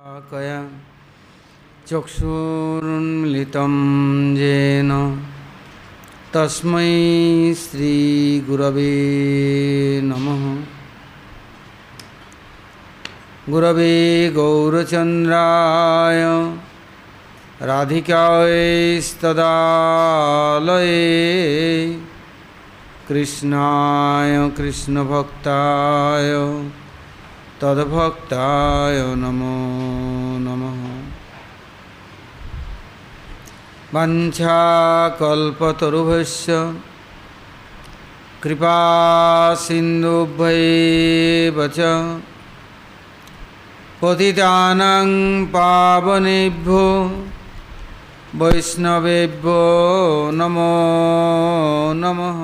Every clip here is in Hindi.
कया चक्षुरुन्मिलितं येन तस्मै श्रीगुरवे नमः। गुरवे गौरचन्द्राय राधिकायस्तदालये कृष्णाय कृष्णभक्ताय तद्भक्ताय नमो नमः। वञ्छाकल्पतरुभ्यश्च कृपासिन्धुभ्यैव च। पतितानां पावनेभ्यो वैष्णवेभ्यो नमो नमः।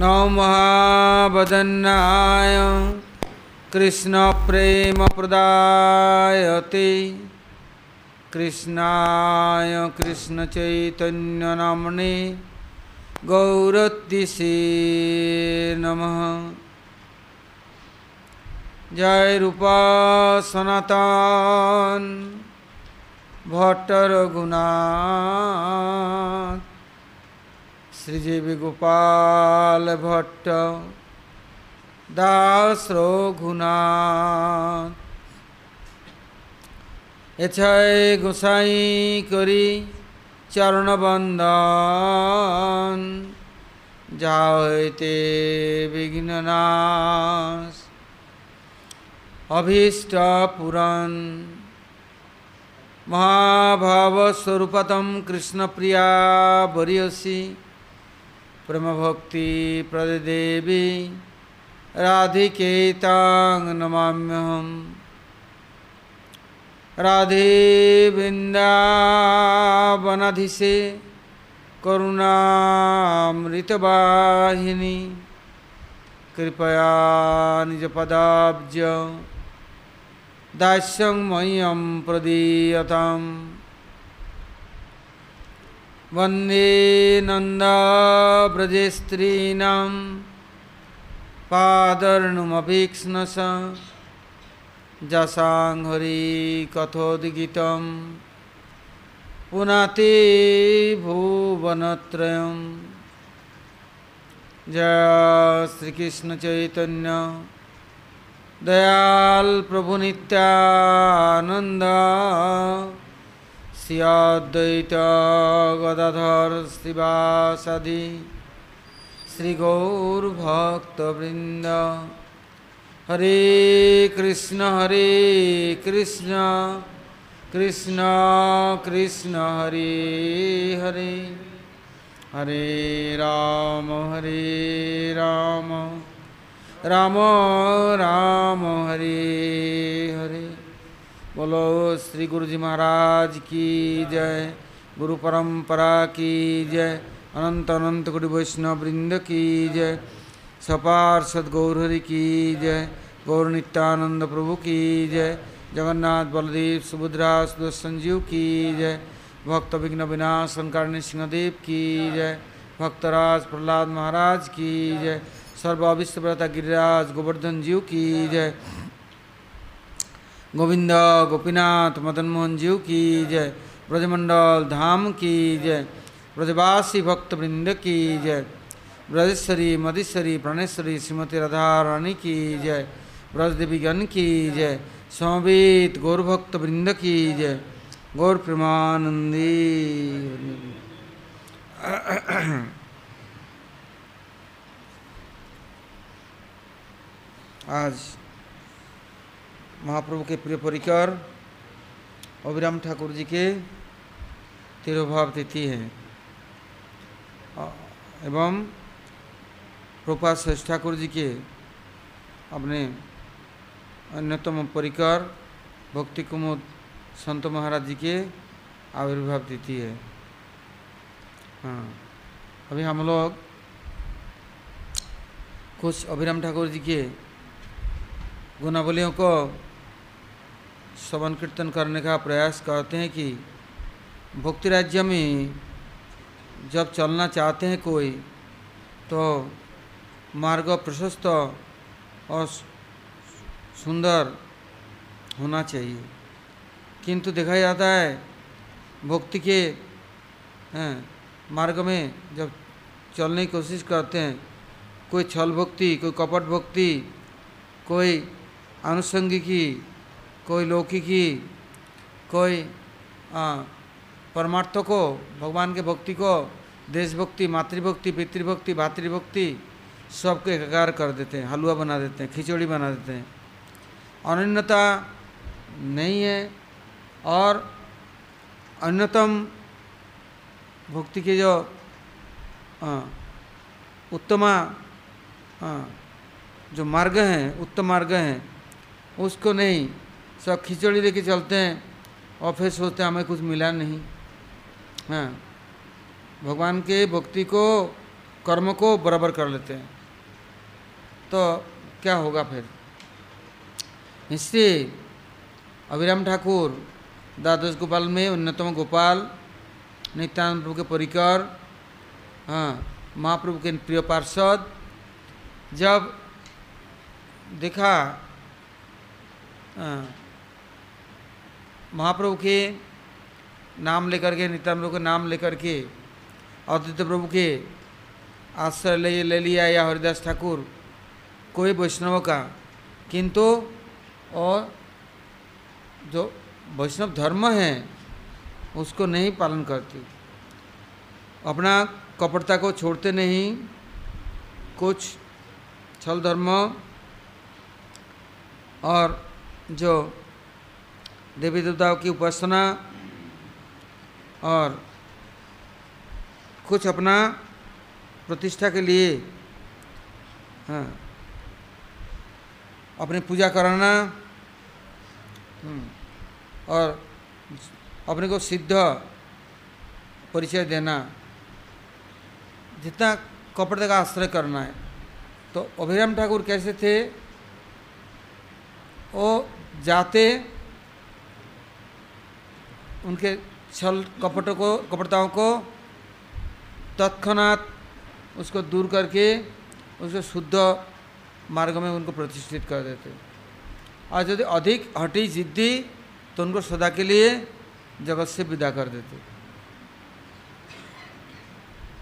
नमहावदन्नाय कृष्णप्रेमप्रदायते। कृष्णाय कृष्णचैतन्यनाम्ने गौरतिषे नमः। जय रूपा सनातन भट्टर रघुनाथ। শ্রীজীবী গোপাল ভট্ট, দাস রঘুনাথ। এছাই গোসাই করি চরণবন্দন, যা হইতে বিঘ্ননাশ। অভীষ্ট পুরন মহাভাবস্বরূপতম কৃষ্ণপ্রিয়া বরিয়সী। प्रेमभक्ति प्रदेवी राधिके तांग नमाम्यहम। राधे वृंदावनाधिसे करुणामृतवाहिनी कृपया निजपदाब्ज दास्यं मह्यं प्रदीयताम्। वंदे नन्दाव्रजस्त्रीणां पादर्णुमभीक्ष्णस जसाङ्घरी कथोद्गीतं पुनाति भुवनत्रयं। जय श्रीकृष्णचैतन्य। दयाल प्रभुनित्यानन्द। श्रियाद्वैत गदाधर शिवासदि श्रीगौरभक्तवृन्द। हरे कृष्ण हरे कृष्ण कृष्ण कृष्ण, हरे हरे। हरे राम हरे राम। राम राम, हरे हरे। बोलो, श्री गुरु जी महाराज की जय, गुरु परंपरा की जय, अनंत अनंत गुरु वैष्णव वृंद की जय सपार्षद गौरहरि की जय, गौर नित्यानंद प्रभु की जय, जगन्नाथ बलदेव सुभद्रा सुदर्शन जीव की जय, भक्त विघ्न विनाशन करणी सिंहदेव की जय भक्तराज प्रहलाद महाराज की जय सर्व विश्वव्रता गिरिराज गोवर्धन जीव की जय गोविंद गोपीनाथ मदन मोहन जीव की जय। ब्रजमंडल धाम की जय। ब्रजवासी भक्त वृंद की जय। ब्रजेश्वरी, मधेश्वरी, प्राणेश्वरी, श्रीमती राधा रानी की जय। ब्रजदेवी गण की जय। समवेत गौरभक्त वृंद की जय। गौर प्रेमानंदी। आज महाप्रभु के प्रिय परिकर, अभिराम ठाकुर जी के तिरुभाव तिथि है। एवं प्रभुपाद श्रेष्ठ ठाकुर जी के अपने अन्यतम परिकर भक्ति कुमुद संत महाराज जी के आविर्भाव तिथि है। हाँ अभी हम लोग कुछ अभिराम ठाकुर जी के गुणावलियों को श्रवण कीर्तन करने का प्रयास करते हैं कि भक्ति राज्य में जब चलना चाहते हैं कोई तो मार्ग प्रशस्त और सुंदर होना चाहिए। किंतु देखा जाता है, भक्ति के मार्ग में जब चलने की कोशिश करते हैं, कोई छल भक्ति, कोई कपट भक्ति, कोई आनुषंगिकी कोई लौकिकी कोई परमार्थ को, भगवान के भक्ति को, देशभक्ति, मातृभक्ति, पितृभक्ति, भातृभक्ति, सबको एकाकार कर देते हैं, हलवा बना देते हैं, खिचड़ी बना देते हैं। अनन्यता नहीं है और अन्यतम भक्ति के जो उत्तमा जो मार्ग हैं, उत्तम मार्ग हैं, उसको नहीं सब खिचड़ी लेके चलते हैं और फिर सोचते हैं, हमें कुछ मिला नहीं। हाँ भगवान के भक्ति को, कर्म को बराबर कर लेते हैं। तो क्या होगा फिर? इसलिए अभिराम ठाकुर, द्वादश गोपाल में उन्नतम गोपाल नित्यानंद प्रभु के परिकर हाँ महाप्रभु के प्रिय पार्षद। जब देखा महाप्रभु के नाम लेकर के, नित्यानंद के नाम लेकर के अद्वित प्रभु के आश्रय ले ले लिया या हरिदास ठाकुर, कोई वैष्णव का। किंतु, और जो वैष्णव धर्म है, उसको नहीं पालन करती। अपना कपड़ता को छोड़ते नहीं, कुछ छल धर्म और जो देवी देवताओं की उपासना और कुछ अपना प्रतिष्ठा के लिए हाँ अपनी पूजा कराना हम्म, और अपने को सिद्ध परिचय देना। जितना कपड़े का आश्रय करना है। तो अभिराम ठाकुर कैसे थे? वो जाते उनके छल कपटों को, कपटताओं को तत्क्षणात उसको दूर करके उसको शुद्ध मार्ग में उनको प्रतिष्ठित कर देते। और यदि अधिक हटी जिद्दी तो उनको सदा के लिए जगत से विदा कर देते।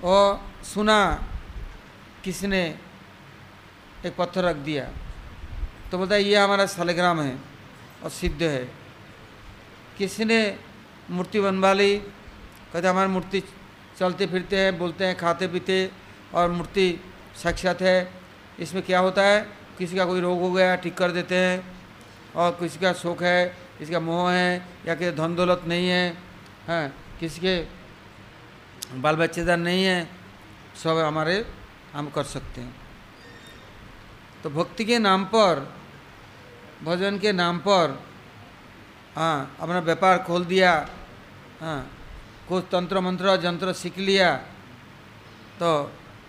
और सुना किसी ने एक पत्थर रख दिया? तो बोलता है, ये हमारा सालग्राम है और सिद्ध है। किसी ने मूर्ति बनवा ली। कहते, हमारी मूर्ति चलते फिरते हैं, बोलते हैं, खाते पीते और मूर्ति साक्षात है। इसमें क्या होता है? किसी का कोई रोग हो गया, ठीक कर देते हैं और किसी का शौक है, किसी का मोह है या कि धन दौलत नहीं है, हैं, किसी के बाल बच्चेदार नहीं है, सब हमारे हम कर सकते हैं। तो भक्ति के नाम पर, भजन के नाम पर हाँ अपना व्यापार खोल दिया। हाँ कुछ तंत्र मंत्र जंत्र सीख लिया तो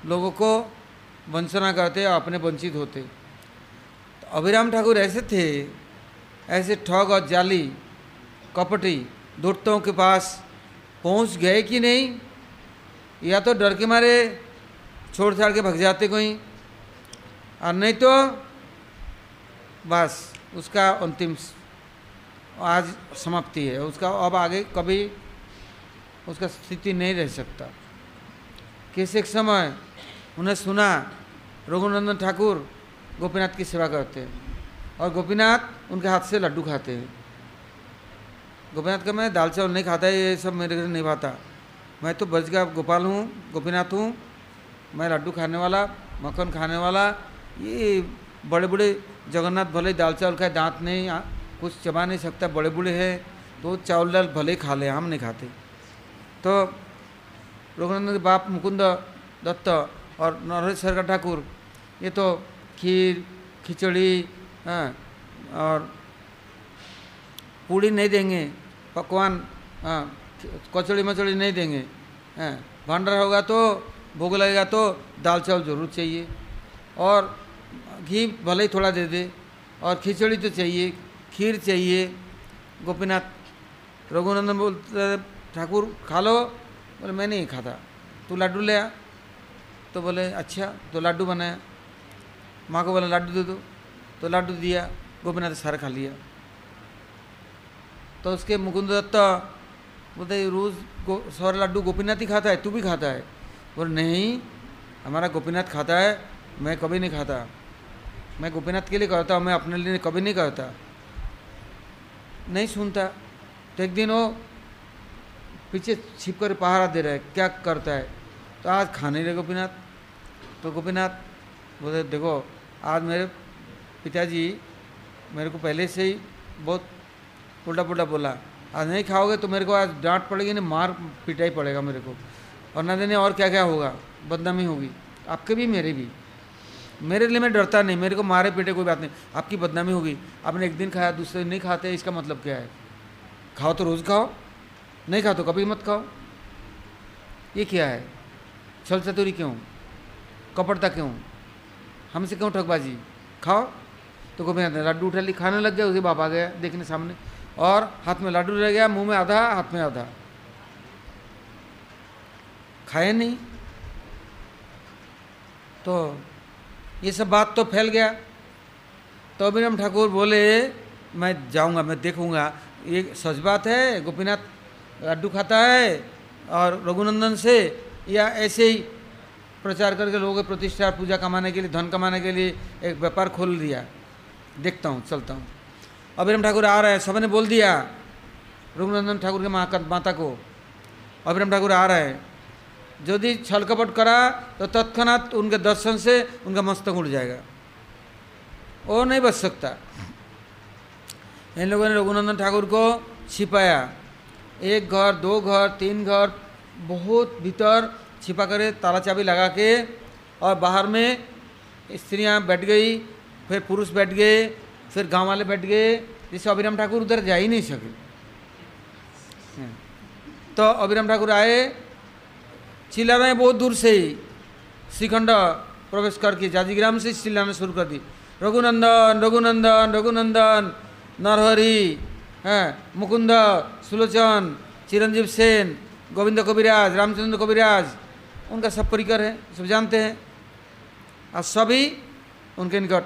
लोगों को वंचना करते अपने वंचित होते। तो अभिराम ठाकुर ऐसे थे, ऐसे ठग और जाली, कपटी, दूरतों के पास पहुँच गए कि नहीं? या तो डर के मारे छोड़ छाड़ के भग जाते कोई? और नहीं तो बस, उसका अंतिम आज समाप्ति है। उसका अब आगे कभी उसका स्थिति नहीं रह सकता। किस एक समय उन्हें सुना, रघुनंदन ठाकुर गोपीनाथ की सेवा करते हैं और गोपीनाथ उनके हाथ से लड्डू खाते हैं। गोपीनाथ का मैं दाल चावल नहीं खाता, ये सब मेरे घर नहीं भाता। मैं तो बज का गोपाल हूँ, गोपीनाथ हूँ। मैं लड्डू खाने वाला, मक्खन खाने वाला, ये बड़े बड़े जगन्नाथ भले दाल चावल खाए, दांत नहीं कुछ चबा नहीं सकता बड़े बूढ़े हैं तो चावल दाल भले खा ले हम नहीं खाते। तो रघुनंदन के बाप मुकुंद दत्त और नरेश्वर का ठाकुर, ये तो खीर, खिचड़ी हाँ और पूड़ी नहीं देंगे, पकवान हाँ कचौड़ी मचौड़ी नहीं देंगे हाँ भंडारा होगा तो भोग लगेगा तो दाल चावल ज़रूर चाहिए, और घी भले ही थोड़ा दे दे, और खिचड़ी तो चाहिए। खीर चाहिए। गोपीनाथ रघुनंदन बोलते, ठाकुर, खा लो। बोले, मैं नहीं खाता। तू लड्डू ले आ। तो बोले अच्छा तो लड्डू बनाया। माँ को बोला लड्डू दे दो। तो लड्डू दिया, गोपीनाथ सर खा लिया। तो उसके मुकुंद दत्त बोलते, रोज़ गो सौ लड्डू गोपीनाथ ही खाता है, तू भी खाता है? बोल, नहीं, हमारा गोपीनाथ खाता है, मैं कभी नहीं खाता। मैं गोपीनाथ के लिए करता हूँ, मैं अपने लिए कभी नहीं करता नहीं सुनता। तो एक दिन वो पीछे छिप कर पहाड़ा दे रहा है, क्या करता है? तो आज खा नहीं रहे गोपीनाथ। तो गोपीनाथ बोले देखो, आज मेरे पिताजी मेरे को पहले से ही बहुत उल्टा पुल्टा बोला। आज नहीं खाओगे तो मेरे को आज डांट पड़ेगी, नहीं मार, पिटाई पड़ेगा मेरे को। और न देने और क्या क्या होगा? बदनामी होगी। आपके भी, मेरे भी। मेरे लिए मैं डरता नहीं, मेरे को मारे पीटे कोई बात नहीं। आपकी बदनामी होगी। आपने एक दिन खाया, दूसरे दिन नहीं खाते, इसका मतलब क्या है? खाओ तो रोज़ खाओ, नहीं खाओ तो कभी मत खाओ। ये क्या है? छल चतुरी क्यों? कपड़ता क्यों? हमसे क्यों ठगबाजी? खाओ तो गोपीनाथ ने लड्डू उठा ली, खाने लग गया, उसे बाप आ गया देखने सामने। और हाथ में लड्डू रह गया, मुँह में आधा, हाथ में आधा। खाए नहीं? तो ये सब बात तो फैल गया। तो अभिराम ठाकुर बोले, मैं जाऊँगा, मैं देखूँगा। ये सच बात है, गोपीनाथ लड्डू खाता है और रघुनंदन से या ऐसे ही प्रचार करके लोगों की प्रतिष्ठा, पूजा कमाने के लिए, धन कमाने के लिए एक व्यापार खोल दिया। देखता हूँ, चलता हूँ। अभिराम ठाकुर आ रहा है। सबने बोल दिया, रघुनंदन ठाकुर के माता को। अभिराम ठाकुर आ रहा है। यदि छल कपट करा तो तत्क्षणात उनके दर्शन से उनका मस्तक उड़ जाएगा। वो नहीं बच सकता। इन लोगों ने रघुनंदन ठाकुर को छिपाया। एक घर, दो घर, तीन घर, बहुत भीतर छिपा करे ताला चाबी लगा के और बाहर में स्त्रियाँ बैठ गई, फिर पुरुष बैठ गए, फिर गाँव वाले बैठ गए, जिससे अभिराम ठाकुर उधर जा ही नहीं सके। तो अभिराम ठाकुर आए चिल्ला रहे बहुत दूर से ही श्रीखंड प्रवेश करके जाजीग्राम से चिल्लाना शुरू कर दी। रघुनंदन रघुनंदन रघुनंदन, नरहरी, हैं, मुकुंद, सुलोचन, चिरंजीव सेन, गोविंद कविराज रामचंद्र कविराज उनका सब परिकर है, सब जानते हैं। और सभी उनके निकट।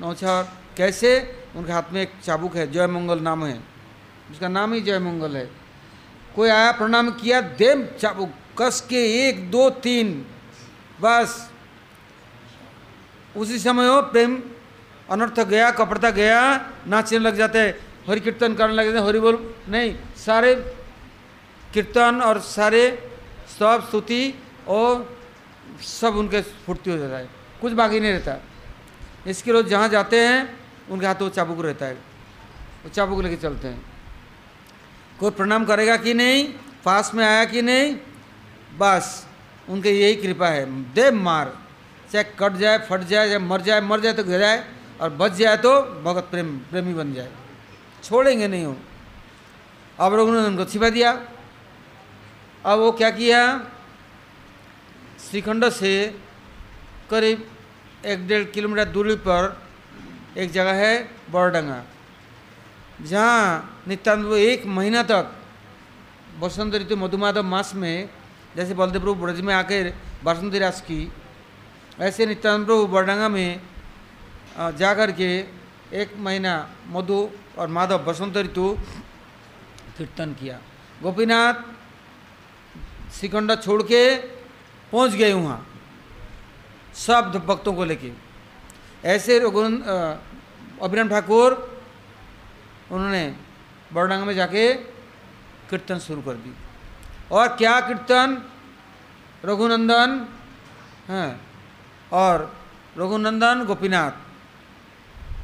नौछार कैसे? उनके हाथ में एक चाबुक है जय मंगल नाम है। उसका नाम ही जय मंगल है। कोई आया, प्रणाम किया दे चाबुक। कस के एक, दो, तीन। बस। उसी समय हो प्रेम अनर्थ गया कपड़ता गया, नाचने लग जाते हरि कीर्तन करने लग जाते हरि बोल नहीं, सारे कीर्तन और सारे सब स्तुति और सब उनके फुर्ती हो जाता है। कुछ बाकी नहीं रहता। इसके रोज जहाँ जाते हैं, उनके हाथ वो चाबुक रहता है। वो चाबुक लेके चलते हैं। कोई प्रणाम करेगा कि नहीं? पास में आया कि नहीं? बस, उनके यही कृपा है। दे मार, चाहे कट जाए, फट जाए, चाहे मर जाए मर जाए तो गिर जाए और बच जाए तो भगत प्रेम, प्रेमी बन जाए। छोड़ेंगे नहीं वो। अब रघुनंदन उनको छिपा दिया। अब वो क्या किया? श्रीखंड से करीब एक डेढ़ किलोमीटर दूरी पर एक जगह है बड़डंगा जहाँ नित्यानंद एक महीना तक बसंत ऋतु मधुमाधव मास में जैसे बलदेव प्रभु ब्रज में आकर बासंती रास की, ऐसे नित्यानंद प्रभु बड़डंगा में जा कर के एक महीना मधु और माधव बसंत ऋतु कीर्तन किया। गोपीनाथ श्रीखंड छोड़ के पहुँच गए वहाँ, सब भक्तों को लेके। ऐसे रघुन ठाकुर, उन्होंने बड़डंगा में जाके कीर्तन शुरू कर दी और क्या कीर्तन? रघुनंदन, हैं, और रघुनंदन गोपीनाथ,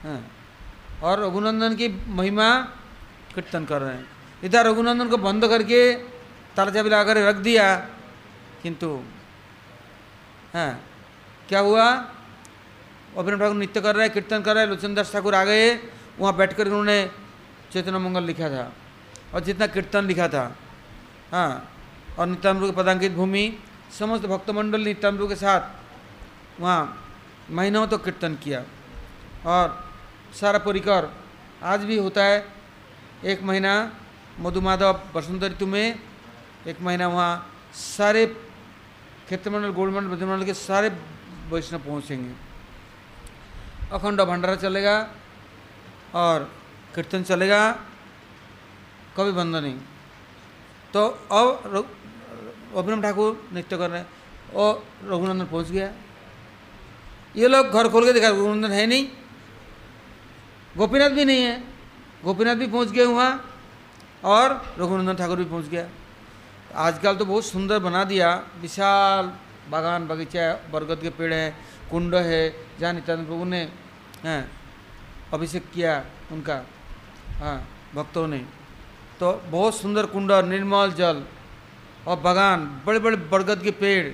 हैं, और रघुनंदन की महिमा कीर्तन कर रहे हैं। इधर रघुनंदन को बंद करके चाबी लगा कर रख दिया, किंतु, हैं, क्या हुआ? अभिनव ठाकुर नृत्य कर रहे हैं कीर्तन कर रहे लोचन दास ठाकुर आ गए, वहाँ बैठ कर उन्होंने चेतना मंगल लिखा था, और जितना कीर्तन लिखा था हाँ और नित्यानंद के पदांकित भूमि, समस्त भक्तमंडल नित्यानंद के साथ वहाँ महीनों तो कीर्तन किया। और सारा परिकर आज भी होता है, एक महीना मधुमाधव बसंत ऋतु में, एक महीना वहाँ सारे क्षेत्रमंडल, गोलमंडल ब्रजमंडल के सारे वैष्णव पहुँचेंगे। अखंड भंडारा चलेगा और कीर्तन चलेगा, कभी बंद नहीं। तो अब अभिनव ठाकुर नृत्य कर रहे हैं और रघुनंदन पहुँच गया। ये लोग घर खोल के देखा, रघुनंदन है नहीं। गोपीनाथ भी नहीं है। गोपीनाथ भी पहुँच गए वहाँ, और रघुनंदन ठाकुर भी पहुँच गया। आजकल तो बहुत सुंदर बना दिया, विशाल बागान बगीचा है, बरगद के पेड़ हैं, कुंड है, जहाँ नित्यानंद प्रभु ने, हैं, अभिषेक किया उनका हाँ भक्तों ने। तो बहुत सुंदर कुंड, निर्मल जल और बागान बड़े बड़े बरगद के पेड़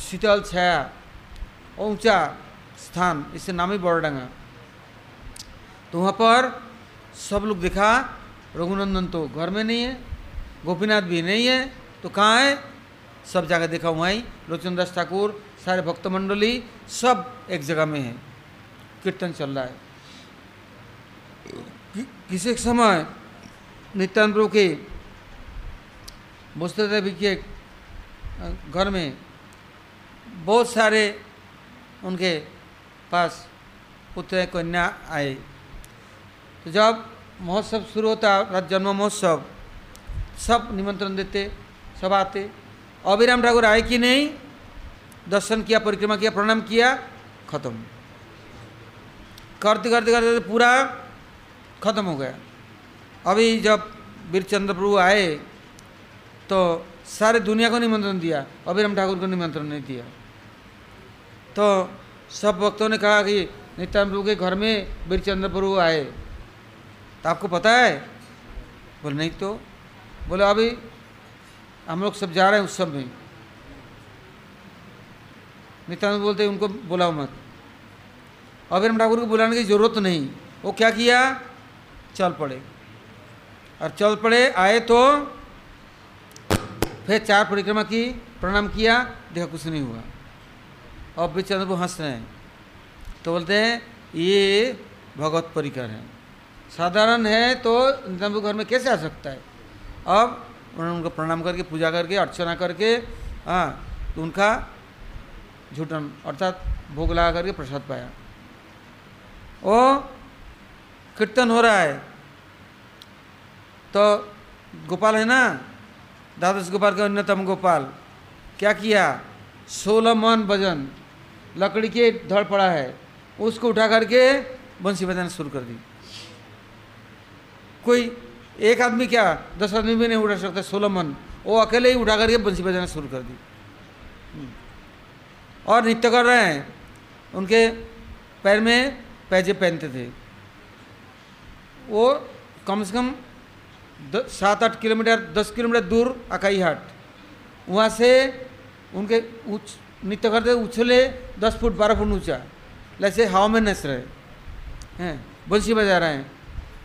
शीतल छाया और ऊँचा स्थान इससे नाम ही। बड़डंगा तो वहाँ पर सब लोग देखा रघुनंदन तो घर में नहीं है गोपीनाथ भी नहीं है तो कहाँ है? सब जगह देखा हुआ ही लोचन दास ठाकुर सारे भक्त मंडली सब एक जगह में है। कीर्तन चल रहा है। कि, किसी समय नित्यानंद प्रभु के देवी के घर में बहुत सारे उनके पास पुत्र कन्या आए। तो जब महोत्सव शुरू होता राज जन्म महोत्सव, सब निमंत्रण देते, सब आते। अभिराम ठाकुर आए कि नहीं? दर्शन किया, परिक्रमा किया, प्रणाम किया, खत्म। करते करते करते पूरा खत्म हो गया। अभी जब वीरचंद्र प्रभु आए तो सारे दुनिया को निमंत्रण दिया, अभिराम ठाकुर को निमंत्रण नहीं दिया। तो सब भक्तों ने कहा कि नित्यानंद प्रभु के घर में वीरचंद्र प्रभु आए। तो आपको पता है? बोले, नहीं तो। बोले, अभी हम लोग सब जा रहे हैं उत्सव में। नित्यानंद बोलते, उनको बुलाओ मत। अभिराम ठाकुर को बुलाने की ज़रूरत नहीं। वो क्या किया? चल पड़े। और चल पड़े, आए तो फिर चार परिक्रमा की, प्रणाम किया, देखा कुछ नहीं हुआ। अब भी चंद्र हंस रहे हैं। तो बोलते हैं, ये भगवत परिकर है। साधारण है तो नित्यानंद घर में कैसे आ सकता है? अब उन्होंने उनको प्रणाम करके, पूजा करके, अर्चना करके हाँ तो उनका झूठन, अर्थात भोग लगा करके प्रसाद पाया। ओ, कीर्तन हो रहा है। तो गोपाल है ना? द्वादश गोपाल के अन्यतम गोपाल। क्या किया? सोलह मन भजन, लकड़ी के धड़ पड़ा है। उसको उठा करके बंसी बजाना शुरू कर दी। कोई एक आदमी क्या, दस आदमी भी नहीं उठा सकता सोलह मन? वो अकेले ही उठा करके बंसी बजाना शुरू कर दी। और नृत्य कर रहे हैं। उनके पैर में पैजे पहनते थे। वो कम से कम सात आठ किलोमीटर, दस किलोमीटर दूर अकाई हाट। वहाँ से उनके उच, नृत्य करते उछले दस फुट, बारह फुट ऊँचा। जैसे हवा में नस रहे। हैं, बंसी बजा रहे हैं।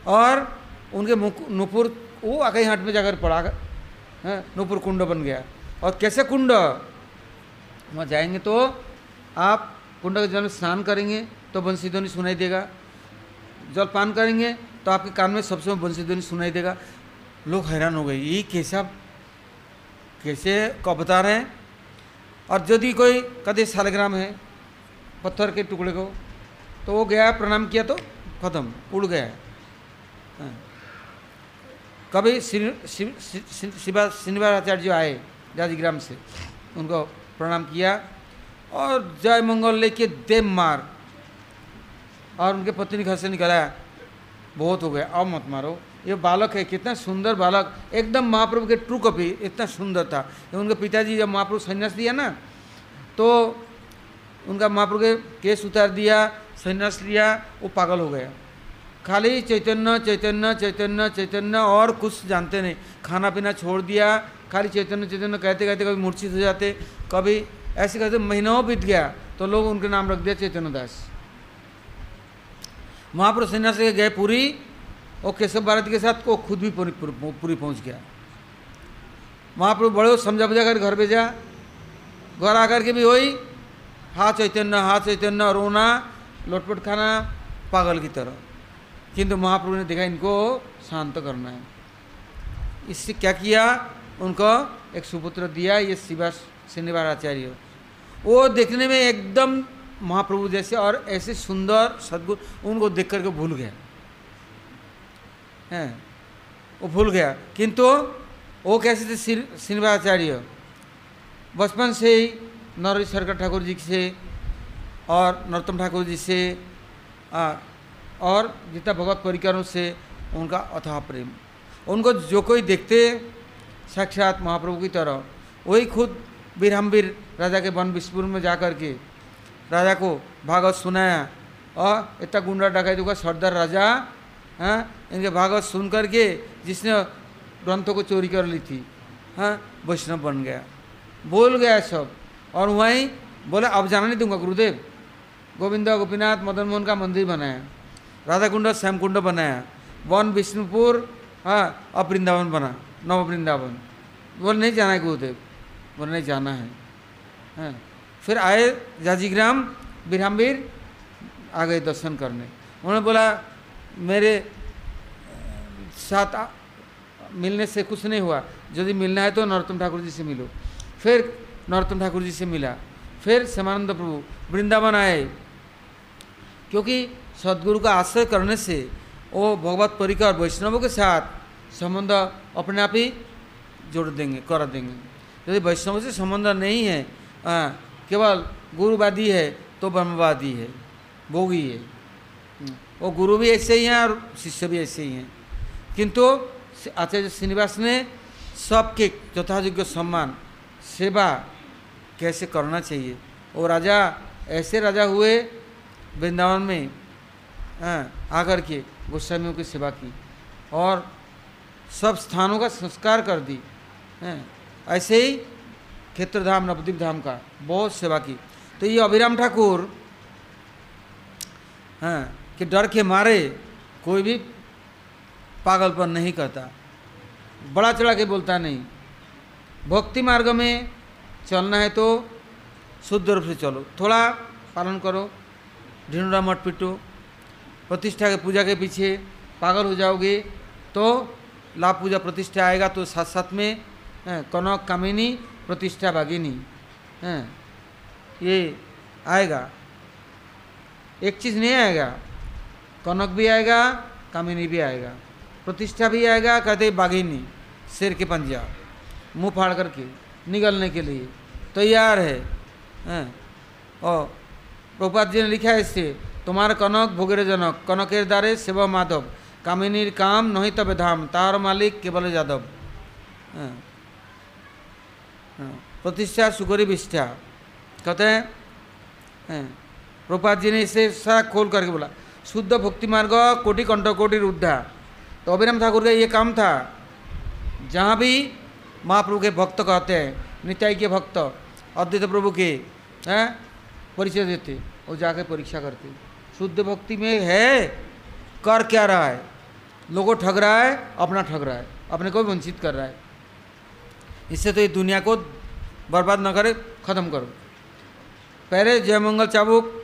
और उनके नुपुर, वो अकाई हाट में जाकर पड़ा है, नुपुर कुंड बन गया। और कैसे कुंड? वहाँ जाएँगे तो आप कुंड के जल में स्नान करेंगे तो बंसी ध्वनि सुनाई देगा। जल पान करेंगे तो आपके कान में सबसे बंसी ध्वनि सुनाई देगा। लोग हैरान हो गए, ये कैसा, कैसे को बता रहे हैं? और यदि कोई कदे सालग्राम है, पत्थर के टुकड़े को तो वो गया, प्रणाम किया तो खत्म, उड़ गया। हाँ। कभी श्रीनिवासाचार्य आए जाजीग्राम से, उनको प्रणाम किया और जय मंगल लेके देव मार, और उनके पत्नी घर से निकलाया बहुत हो गया, अब मत मारो। ये बालक है, कितना सुंदर बालक। एकदम महाप्रभु के ट्रू कॉपी इतना सुंदर था। उनके पिताजी जब महाप्रभु संन्यास दिया ना तो उनका महाप्रभु के केस उतार दिया, संन्यास लिया, वो पागल हो गया। खाली चैतन्य चैतन्य चैतन्य चैतन्य और कुछ जानते नहीं। खाना पीना छोड़ दिया, खाली चैतन्य चैतन्य कहते कहते कभी मूर्छित हो जाते, कभी ऐसे कहते महीनों बीत गया तो लोग उनके नाम रख दिया चैतन्य दास। महाप्रभु संन्यास गए पूरी और केशव भारती के साथ को खुद भी पूरी पूरी पहुँच गया। महाप्रभु बड़े समझा बुझा कर घर भेजा। घर आकर के भी वही हा चैतन्य हा चैतन्य, रोना, लोटपट खाना, पागल की तरह। किंतु महाप्रभु ने देखा इनको शांत करना है। इससे क्या किया? उनको एक सुपुत्र दिया, ये शिवा श्रीनिवास आचार्य वो देखने में एकदम महाप्रभु जैसे और ऐसे सुंदर सदगुरु उनको देख करके भूल गया। हैं। वो भूल गया। किंतु वो कैसे थे? श्रीनिवाचार्य बचपन से ही नरहरि शंकर ठाकुर जी से और नरोत्तम ठाकुर जी से आ, और जितना भगवत परिकरों से उनका अथाह प्रेम। उनको जो कोई देखते साक्षात महाप्रभु की तरह वही खुद वीरहमवीर राजा के वन विष्णुपुर में जा कर के राजा को भागवत सुनाया। और इतना गुंडा डकायतों का सरदार राजा हाँ इनके भागवत सुन करके जिसने ग्रंथों को चोरी कर ली थी हाँ वैष्णव बन गया। बोल गया सब। और वहीं बोले, अब जाना नहीं दूँगा, गुरुदेव। गोविंदा, गोपीनाथ, मदन मोहन का मंदिर बनाया राधा कुंड श्याम कुंड बनाया, वन विष्णुपुर हाँ अब वृंदावन बना, नव वृंदावन। बोले, नहीं जाना है, गुरुदेव। बोले, नहीं जाना है। हाँ फिर आए जाजीग्राम, बिरहमवीर, आ गए दर्शन करने। उन्होंने बोला, मेरे साथ मिलने से कुछ नहीं हुआ। यदि मिलना है तो नरोत्तम ठाकुर जी से मिलो। फिर नरोत्तम ठाकुर जी से मिला। फिर श्यामानंद प्रभु, वृंदावन आए। क्योंकि सदगुरु का आश्रय करने से वो भगवत परिकर वैष्णवों के साथ संबंध अपने आप ही जोड़ देंगे, कर देंगे। यदि वैष्णव से संबंध नहीं है केवल गुरुवादी है तो ब्रह्मवादी है, भोगी है। वो गुरु भी ऐसे ही हैं और शिष्य भी ऐसे ही हैं। किंतु आचार्य श्रीनिवास ने सबके यथायोग्य सम्मान सेवा कैसे करना चाहिए वो राजा ऐसे राजा हुए वृंदावन में आकर के गोस्वामियों की सेवा की और सब स्थानों का संस्कार कर दी। ऐसे ही क्षेत्रधाम, नवद्वीप धाम का बहुत सेवा की। तो ये अभिराम ठाकुर हाँ कि डर के मारे कोई भी पागलपन नहीं करता। बड़ा चढ़ा के बोलता नहीं। भक्ति मार्ग में चलना है तो शुद्ध रूप से चलो। थोड़ा पालन करो, ढिंडोरा मत पिटो, प्रतिष्ठा के पूजा के पीछे पागल हो जाओगे तो लाभ पूजा प्रतिष्ठा आएगा तो साथ साथ में कनक, कामिनी, प्रतिष्ठा भागिनी हैं, ये आएगा। एक चीज़ नहीं आएगा, कनक भी आएगा, कामिनी भी आएगा। प्रतिष्ठा भी आएगा, कहते बाघिनी, शेर के पंजा मुँह फाड़ करके, निगलने के लिए तैयार है। हैं? और प्रभुपाद जी ने लिखा है इससे তোমার कनक ভোগের জনক কনকের दारे शिव माधव কামিনীর काम नहीं तब धाम तार मालिक केवल यादव। प्रतिष्ठा सुगरी विष्ठा। कहते हैं प्रपात जी ने इसे सारा खोल करके बोला, शुद्ध भक्ति मार्ग कोटि कंठ, कोटि उद्धार तो अभिराम ठाकुर का ये काम था। जहाँ भी महाप्रभु के भक्त कहते हैं, नित्याई के भक्त, अद्वैत प्रभु के, हैं, परिचय देते और जाके परीक्षा करते। शुद्ध भक्ति में है, कर क्या रहा है? लोगों ठग रहा है, अपना ठग रहा है, अपने को वंचित कर रहा है। इससे तो ये दुनिया को बर्बाद न करे, ख़त्म करो। पहले जयमंगल चाबुक,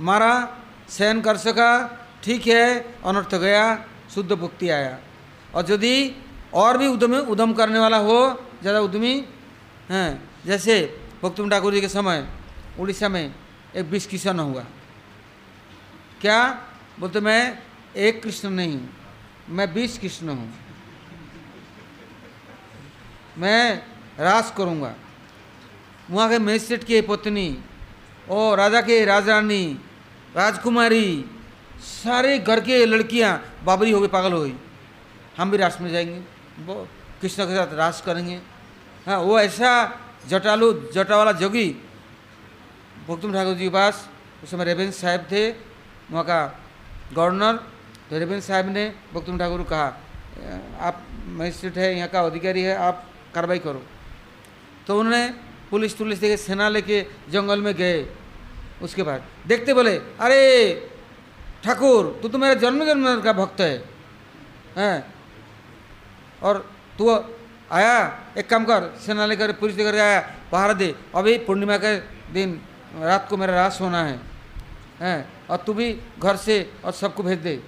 मारा सहन कर सका, ठीक है, अनर्थ गया। शुद्ध भक्ति आया। और यदि और भी उद्यम उद्यम करने वाला हो, ज़्यादा उद्यमी, हैं, जैसे भक्तुम ठाकुर जी के समय, उड़ीसा में एक बीस किशन हुआ क्या? बोलते, मैं एक कृष्ण नहीं मैं बीस कृष्ण हूँ। मैं रास करूँगा। वहाँ के मजिस्ट्रेट की पत्नी और राजा के राजरानी, राजकुमारी सारे घर के लड़कियाँ बाबरी हो गई पागल हो गई। हम भी रास में जाएँगे। वो कृष्ण के साथ रास करेंगे? हाँ वो ऐसा जटालू जटा वाला जोगी, भुक्तुम ठाकुर जी के पास, उस समय रेवेंद्र साहब थे, वहाँ का गवर्नर तो रेवेंद्र साहब ने भुक्तुम ठाकुर को कहा, आप मजिस्ट्रेट है, यहाँ का अधिकारी है, आप कार्रवाई करो। तो उन्होंने पुलिस तुलिस देखे सेना लेके जंगल में गए। उसके बाद देखते बोले, अरे ठाकुर, तू तो मेरा जन्म जन्म का भक्त है। हैं? और तू आया, एक काम कर सेना लेकर पुलिस लेकर आया, पहाड़ दे। अभी पूर्णिमा के दिन, रात को मेरा रास होना है। हैं? और तू भी घर से और सबको भेज दे।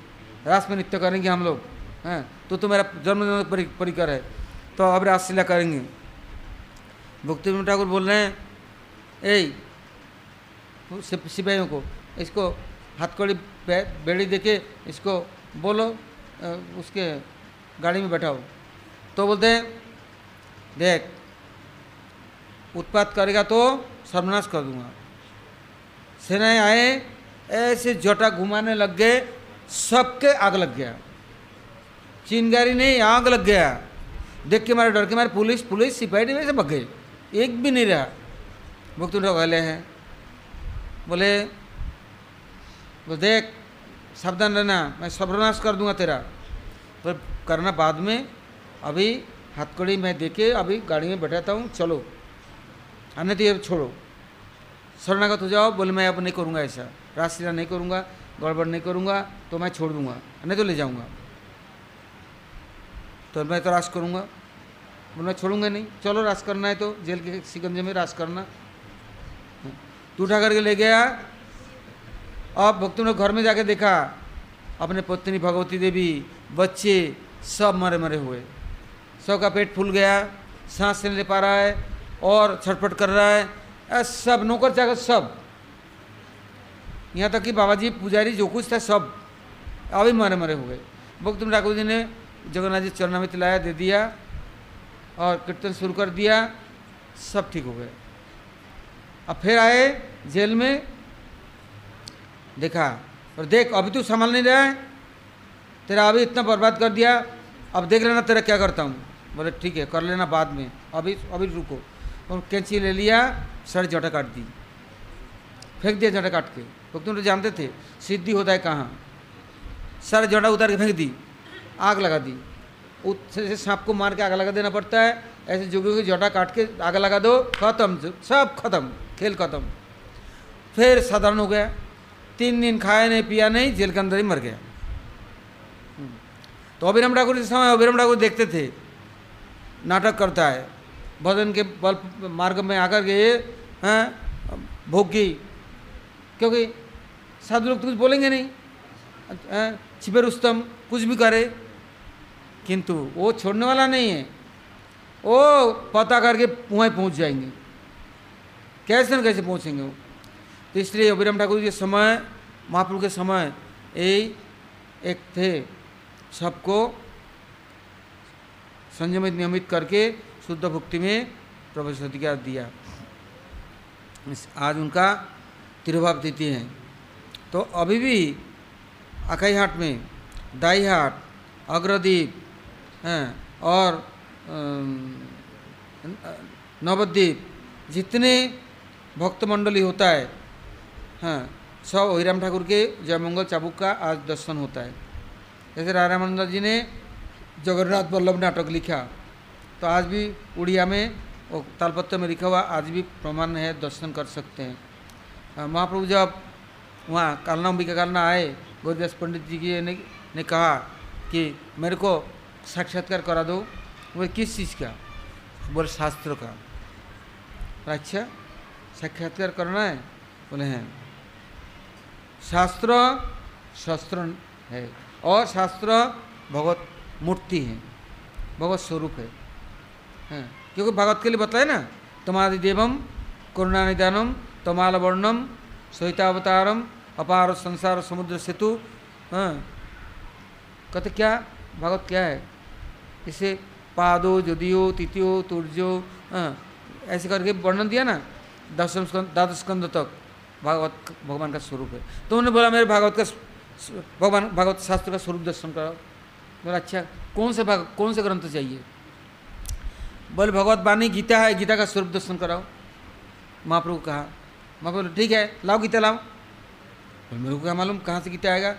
रास में नृत्य करेंगे हम लोग। हैं? तो तो मेरा जन्म जन्म परिकर है। तो अब रासलीला करेंगे। भक्ति ठाकुर बोल रहे हैं ए सिपाहियों को, इसको हाथकड़ी बेड़ी देके इसको बोलो उसके गाड़ी में बैठाओ। तो बोलते हैं, देख, उत्पात करेगा तो सर्वनाश कर दूँगा। सेनाएँ आए, ऐसे जटा घुमाने लग गए, सबके आग लग गया। चिंगारी नहीं, आग लग गया। देख के मारे, डर के मारे, पुलिस पुलिस, सिपाही वैसे भग गए। एक भी नहीं रहा। भक्त गले हैं। बोले वो देख, सावधान रहना, मैं सर्वनाश कर दूँगा तेरा। पर करना बाद में, अभी हाथकड़ी मैं देके अभी गाड़ी में बैठाता हूँ, चलो। आने तो ये छोड़ो। शरणागत हो जाओ, बोले, मैं अब नहीं करूँगा ऐसा। राष्ट्रीय नहीं करूँगा, गड़बड़ नहीं करूँगा तो मैं छोड़ दूँगा। नहीं तो ले जाऊँगा। तो मैं तो राश करूँगा। बोले, मैं छोड़ूँगा नहीं। चलो राश करना है तो जेल के सिकंजे में राश करना। तू उठा करके ले गया अब भक्तों ने घर में जाके देखा, अपने पत्नी भगवती देवी, बच्चे सब मरे मरे हुए। सब का पेट फूल गया, सांस नहीं ले पा रहा है, और छटपट कर रहा है सब नौकर चाकर सब। यहाँ तक कि बाबा जी पुजारी जो कुछ था सब अभी मरे मरे हो गए भक्त ठाकुर जी ने जगन्नाथ जी चरणामित लाया, दे दिया, और कीर्तन शुरू कर दिया, सब ठीक हो गए। अब फिर आए जेल में देखा, और देख, अभी तू संभाल नहीं रहा है। तेरा अभी इतना बर्बाद कर दिया, अब देख लेना तेरा क्या करता हूँ। बोले, ठीक है, कर लेना बाद में। अभी अभी रुको। और कैंची ले लिया, सर जटा काट दी। फेंक दिया जटा काट के। लोग तुम तो जानते थे, सिद्धि होता है कहाँ। सर जटा उतार के फेंक दी, आग लगा दी। जैसे सांप को मार के आग लगा देना पड़ता है। ऐसे जोगियों की जटा काट के आग लगा दो, खत्म, सब खत्म, खेल खत्म। फिर साधारण हो गया। तीन दिन खाया नहीं, पिया नहीं, जेल के अंदर ही मर गया। तो अभिराम ठाकुर के समय अभिराम ठाकुर देखते थे, नाटक करता है, भजन के बल मार्ग में आकर के, हैं, भोगी क्योंकि साधु लोग तो कुछ बोलेंगे नहीं। छिपे रुस्तम, कुछ भी करे, किंतु वो छोड़ने वाला नहीं है। वो पता करके वहीं पहुँच जाएँगे। कैसे न कैसे पहुँचेंगे वो? तो इसलिए अभिराम ठाकुर के समय, महाप्रभु के समय, यही एक थे सबको संयमित नियमित करके शुद्ध भक्ति में प्रवेश अधिकार दिया। आज उनका तिरुभाव तिथि है। तो अभी भी अकाई हाट में, दाई हाट, अग्रदीप, हैं, और नवद्वीप जितने भक्त मंडली होता है हाँ सब हरिराम ठाकुर के जयमंगल चाबुक का आज दर्शन होता है। जैसे रामानंद जी ने जगन्नाथ वल्लभ नाटक लिखा तो आज भी उड़िया में वो तालपत्र में लिखा हुआ आज भी प्रमाण है दर्शन कर सकते हैं। महाप्रभु जब वहाँ कालना अंबिका कालना आए गोरदास पंडित जी की ने, ने कहा कि मेरे को साक्षात्कार करा दो वो किस चीज़ का? बोले शास्त्र का। अच्छा साक्षात्कार करना है? बोले हैं। शास्त्र शस्त्र है और शास्त्र भगवत मूर्ति है, भगवत स्वरूप है। हाँ क्योंकि भगवत के लिए बताए ना तमादि देवम करुणा निदानम तमाल वर्णम सहितावतारम अपार संसार समुद्र सेतु हाँ कहते क्या, भगवत क्या है? इसे पादो, जदियो, तिथियो, तुर्जो हाँ ऐसे करके वर्णन दिया ना दसम स्कंद, द्वादश स्कंद तक। भागवत भगवान का स्वरूप है। तो उन्होंने बोला, मेरे भागवत का भगवान, भागवत शास्त्र का स्वरूप दर्शन कराओ। बोला अच्छा कौन से भाग, कौन से ग्रंथ चाहिए? बोले, भगवत बानी गीता है, गीता का स्वरूप दर्शन कराओ। महाप्रभु कहा, महाप्रभु ठीक है, लाओ गीता, लाओ। बोले, मेरे को क्या मालूम कहाँ से गीता आएगा?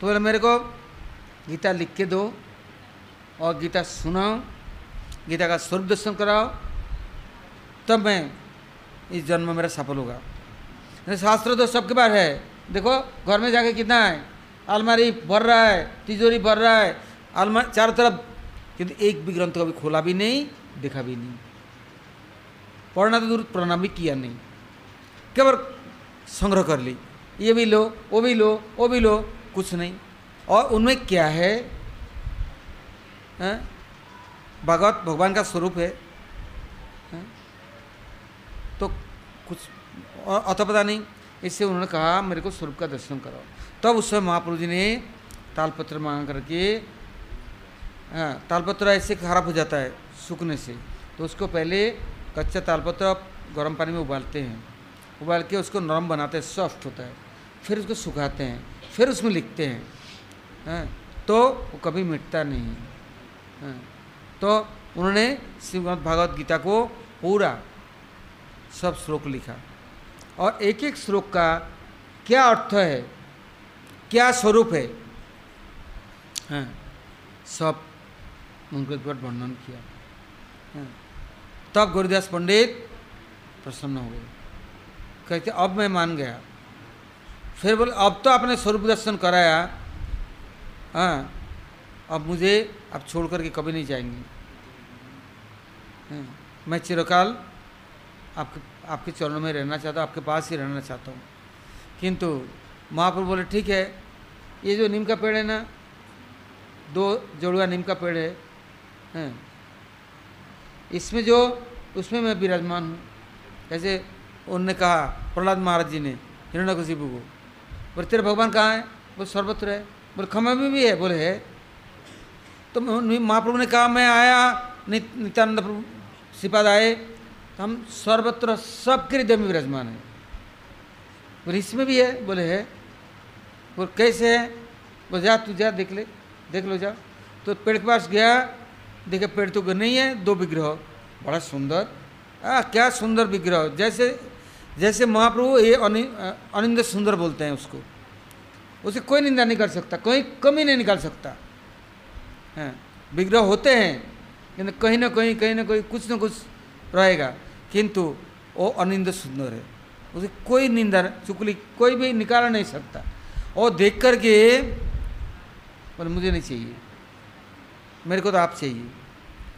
तो बोले, मेरे को गीता लिख के दो और गीता सुनाओ, गीता का स्वरूप दर्शन कराओ। तब मैं इस जन्म मेरा सफल होगा। शास्त्र तो सबके पास है। देखो, घर में जाके कितना है? अलमारी भर रहा है, तिजोरी भर रहा है अलमारी चारों तरफ़। किंतु एक भी ग्रंथ कभी खोला भी नहीं, देखा भी नहीं। पढ़ना तो दूर, प्रणाम भी किया नहीं। केवल संग्रह कर ली। ये भी लो, वो भी लो, वो भी लो, कुछ नहीं। और उनमें क्या है? भगवत, भगवान का स्वरूप है। तो कुछ अतो पता नहीं। इससे उन्होंने कहा मेरे को स्वरूप का दर्शन कराओ। तब तो उस समय महाप्रभु जी ने तालपत्र मांग करके हाँ तालपत्र ऐसे खराब हो जाता है सूखने से। तो उसको पहले कच्चा तालपत्र गर्म पानी में उबालते हैं। उबाल के उसको नरम बनाते हैं सॉफ्ट होता है। फिर उसको सुखाते हैं फिर उसमें लिखते हैं। हाँ, तो वो कभी मिटता नहीं। हाँ, तो उन्होंने श्रीमद् भागवत गीता को पूरा सब श्लोक लिखा। और एक एक श्लोक का क्या अर्थ है? क्या स्वरूप है? हाँ, सब उनके द्वारा वर्णन किया। हाँ, तब गुरुदास पंडित प्रसन्न हो गए। कहते अब मैं मान गया। फिर बोले अब तो आपने स्वरूप दर्शन कराया। हाँ। अब मुझे आप छोड़ करके कभी नहीं जाएँगे। हाँ, मैं चिरकाल आपके आपके चरणों में रहना चाहता हूँ, आपके पास ही रहना चाहता हूँ। किंतु महाप्रभु बोले, ठीक है, ये जो नीम का पेड़ है ना, दो जोड़ुआ नीम का पेड़ है, हैं। इसमें जो, उसमें मैं विराजमान हूँ। कैसे उनने कहा, प्रहलाद महाराज जी ने हिरण्यकशिपु को, बोले, तेरे भगवान कहाँ है? बोले, सर्वत्र है। बोले खंभे में भी है। बोले, है। तो महाप्रभु ने कहा, मैं आया, नित्यानंद प्रभु श्रीपाद आए हम सर्वत्र सबके हृदय में विराजमान है। बोले इसमें भी है, बोले है बोले कैसे है? बोले, जा तू, जा, देख ले, देख लो, जा। तो पेड़ के पास गया, देखे पेड़ तो नहीं है, दो विग्रह। बड़ा सुंदर। आ, क्या सुंदर विग्रह। जैसे जैसे महाप्रभु ये अनिंद सुंदर बोलते हैं उसको। उसे कोई निंदा नहीं कर सकता, कोई कमी नहीं निकाल सकता। है, विग्रह होते हैं किंतु कहीं ना कहीं कहीं ना कहीं कुछ ना कुछ रहेगा। किंतु वो अनिंद सुंदर है। उसे कोई निंदा चुकली कोई भी निकाल नहीं सकता। और देख करके बोले, मुझे नहीं चाहिए। मेरे को तो आप चाहिए।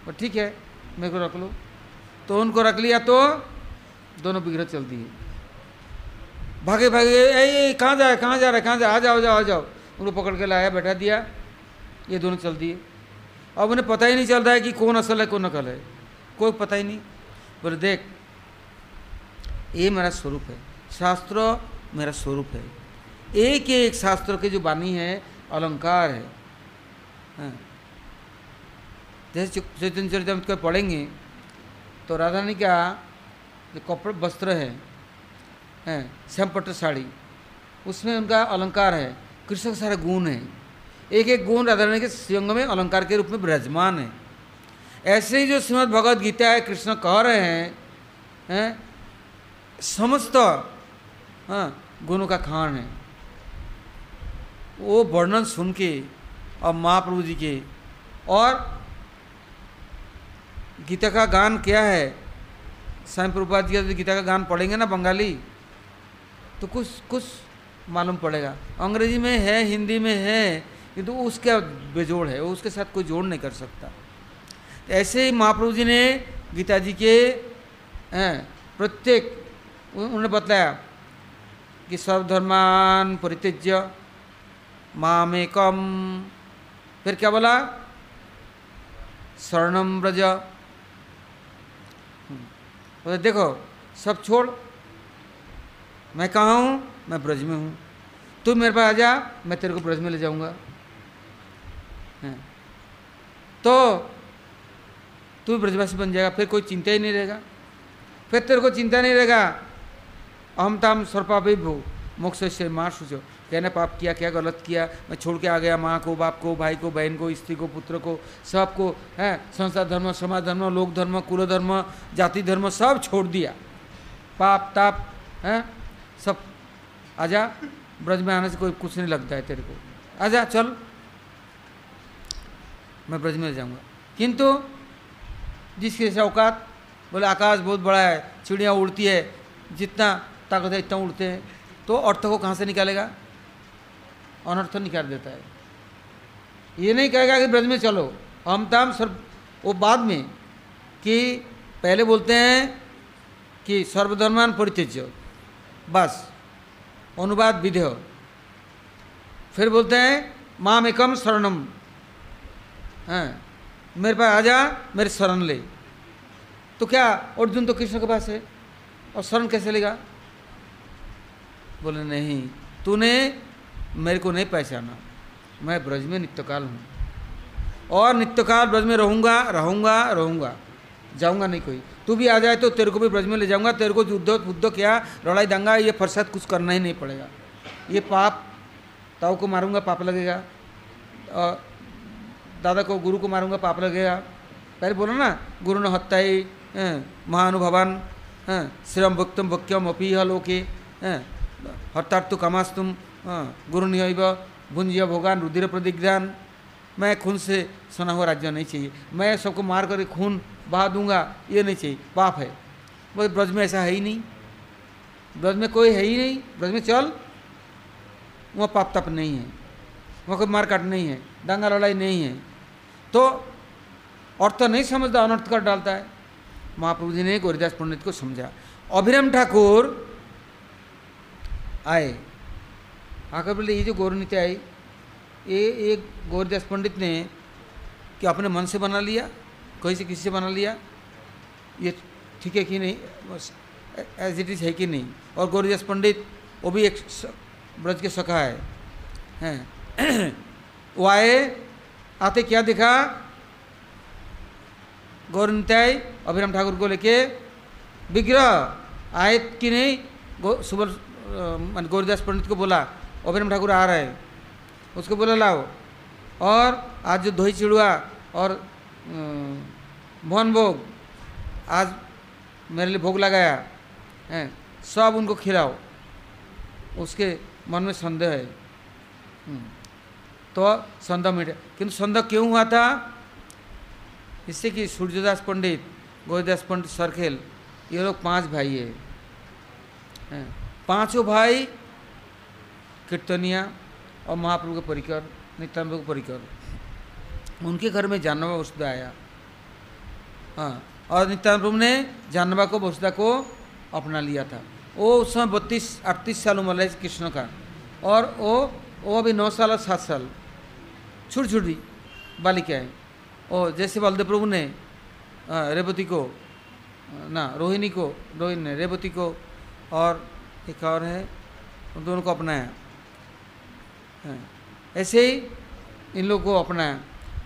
और ठीक है, मेरे को रख लो। तो उनको रख लिया तो दोनों बिगड़ चल दिए। भागे भागे, ए कहाँ जा रहे कहाँ जा रहे कहाँ जा? आ जाओ जाओ, आ जाओ। उनको पकड़ के लाया, बैठा दिया। ये दोनों चल दिए। अब उन्हें पता ही नहीं चल रहा है कि कौन असल है, कौन नकल है। कोई पता ही नहीं। बोले देख, ये मेरा स्वरूप है। शास्त्र मेरा स्वरूप है। एक एक शास्त्र के जो वाणी है, अलंकार है। हाँ। जैसे चैतन्य चरितमृत को पढ़ेंगे तो राधा ने क्या जो कपड़े वस्त्र है, हैं, श्यामपट्ट साड़ी, उसमें उनका अलंकार है। कृष्ण का सारा गुण है। एक एक गुण राधा रानी के संग में अलंकार के रूप में विराजमान है। ऐसे ही जो श्रीमद भगवद गीता है, कृष्ण कह रहे हैं हैं, समस्त हाँ गुणों का खान है। वो वर्णन सुन के और महाप्रभु जी के, और गीता का गान क्या है? स्वामी प्रभुपाद जी का गीता का गान पढ़ेंगे ना बंगाली? तो कुछ कुछ मालूम पड़ेगा। अंग्रेज़ी में है, हिंदी में है किंतु तो उसका बेजोड़ है उसके साथ कोई जोड़ नहीं कर सकता। ऐसे ही महाप्रभु जी ने गीता जी के प्रत्येक उन्होंने बताया कि सर्वधर्मान परित्यज्य मामेकम फिर क्या बोला? स्वर्णम ब्रज बोले, देखो, सब छोड़, मैं कहाँ हूँ? मैं ब्रज में हूँ। तू मेरे पास आ जा, मैं तेरे को ब्रज में ले जाऊँगा। तो तू ब्रजवासी बन जाएगा, फिर कोई चिंता ही नहीं रहेगा। फिर तेरे को चिंता नहीं रहेगा। अहम ताम सर्पा भू मोक्ष से मार सोचो कहने, पाप किया, क्या गलत किया? मैं छोड़ के आ गया, माँ को, बाप को, भाई को, बहन को, स्त्री को, पुत्र को सबको है? संसार धर्म, समाज धर्म, लोक धर्म, कुल धर्म, जाति धर्म, सब छोड़ दिया। पाप, ताप, है? सब। आजा, ब्रज में आने से कोई कुछ नहीं लगता है तेरे को। आजा, चल। मैं ब्रज में जाऊँगा। किंतु जिसकी जैसे औकात बोले, आकाश बहुत बड़ा है, चिड़िया उड़ती है, जितना ताकत है, इतना उड़ते हैं। तो अर्थ को कहाँ से निकालेगा? अनर्थ निकाल देता है। ये नहीं कहेगा कि ब्रज में चलो। हम ताम सर वो बाद में, कि पहले बोलते हैं कि सर्वधर्मान परित्यज्य, बस, अनुवाद विधेय। फिर बोलते हैं माम एकम शरणम हाँ। मेरे पास आ जा मेरे शरण ले। तो क्या अर्जुन तो कृष्ण के पास है? और शरण कैसे लेगा? बोले, नहीं, तूने मेरे को नहीं पहचाना। मैं ब्रज में नित्यकाल हूँ। और नित्यकाल ब्रज में रहूँगा रहूँगा रहूँगा। जाऊँगा नहीं कोई। तू भी आ जाए तो तेरे को भी ब्रज में ले जाऊँगा। तेरे को युद्ध, बुद्ध, क्या, लड़ाई, दंगा, ये फरसत कुछ करना ही नहीं पड़ेगा। ये पाप, ताऊ को मारूँगा, पाप लगेगा। और दादा को गुरु को मारूँगा, पाप लगेगा पहले बोलो ना, गुरु न हत्याई महानुभवान श्रम भक्तम भक्यम अपी लोके हत्यार्थ कमास्तुम गुरु निहब भुंजिया भोगान, रुधिर प्रतिज्ञान। मैं खून से सुना हुआ राज्य नहीं चाहिए। मैं सबको मार कर खून बहा दूँगा, ये नहीं चाहिए। पाप है। बोले, ब्रज में ऐसा है ही नहीं। ब्रज में कोई है ही नहीं। ब्रज में चल। वहाँ पाप तप नहीं है। वहाँ कोई मार काट नहीं है। दंगा लड़ाई नहीं है। तो अर्थ नहीं समझता, अनर्थ कर डालता है। महाप्रभु जी ने गौरीदास पंडित को समझा। अभिराम ठाकुर आए। आकर बोले, ये जो गौर नीति आई, ये एक गौरदास पंडित ने कि अपने मन से बना लिया? कहीं से किसी से बना लिया? ये ठीक है कि नहीं? एज इट इज़ है कि नहीं? और गौरदास पंडित, वो भी एक ब्रज के सखा है। हैं। वो आए आते क्या दिखा? गौर नित्याय अभिराम ठाकुर को लेके विग्रह। आए कि नहीं? सुबह गौरीदास पंडित को बोला, अभिराम ठाकुर आ रहे उसको बोला, लाओ। और आज जो दही चिड़ुआ और मोहन भोग, आज मेरे लिए भोग लगाया, है, सब उनको खिलाओ। उसके मन में संदेह है। तो संदेह मिट। किंतु संदेह क्यों हुआ था? इससे कि सूर्यदास पंडित गोविदास पंडित सरखेल ये लोग पाँच भाई है। पाँचों भाई कीर्तनिया और महाप्रभु के परिकर, नित्यानंद के परिकर। उनके घर में जानवा वसुदा आया। हाँ और नित्यानंद ने जानवा को वसुदा को अपना लिया था। वो उस समय बत्तीस, अड़तीस साल उम्र है कृष्ण का। और वो वो अभी नौ साल और सात साल। छोटी छोटी बालिकाएँ। और जैसे बलदेव प्रभु ने रेवती को, ना, रोहिणी को, रोहिणी ने, रेवती को और एक और है, उन दोनों को अपनाया। ऐसे ही इन लोगों को अपनाया।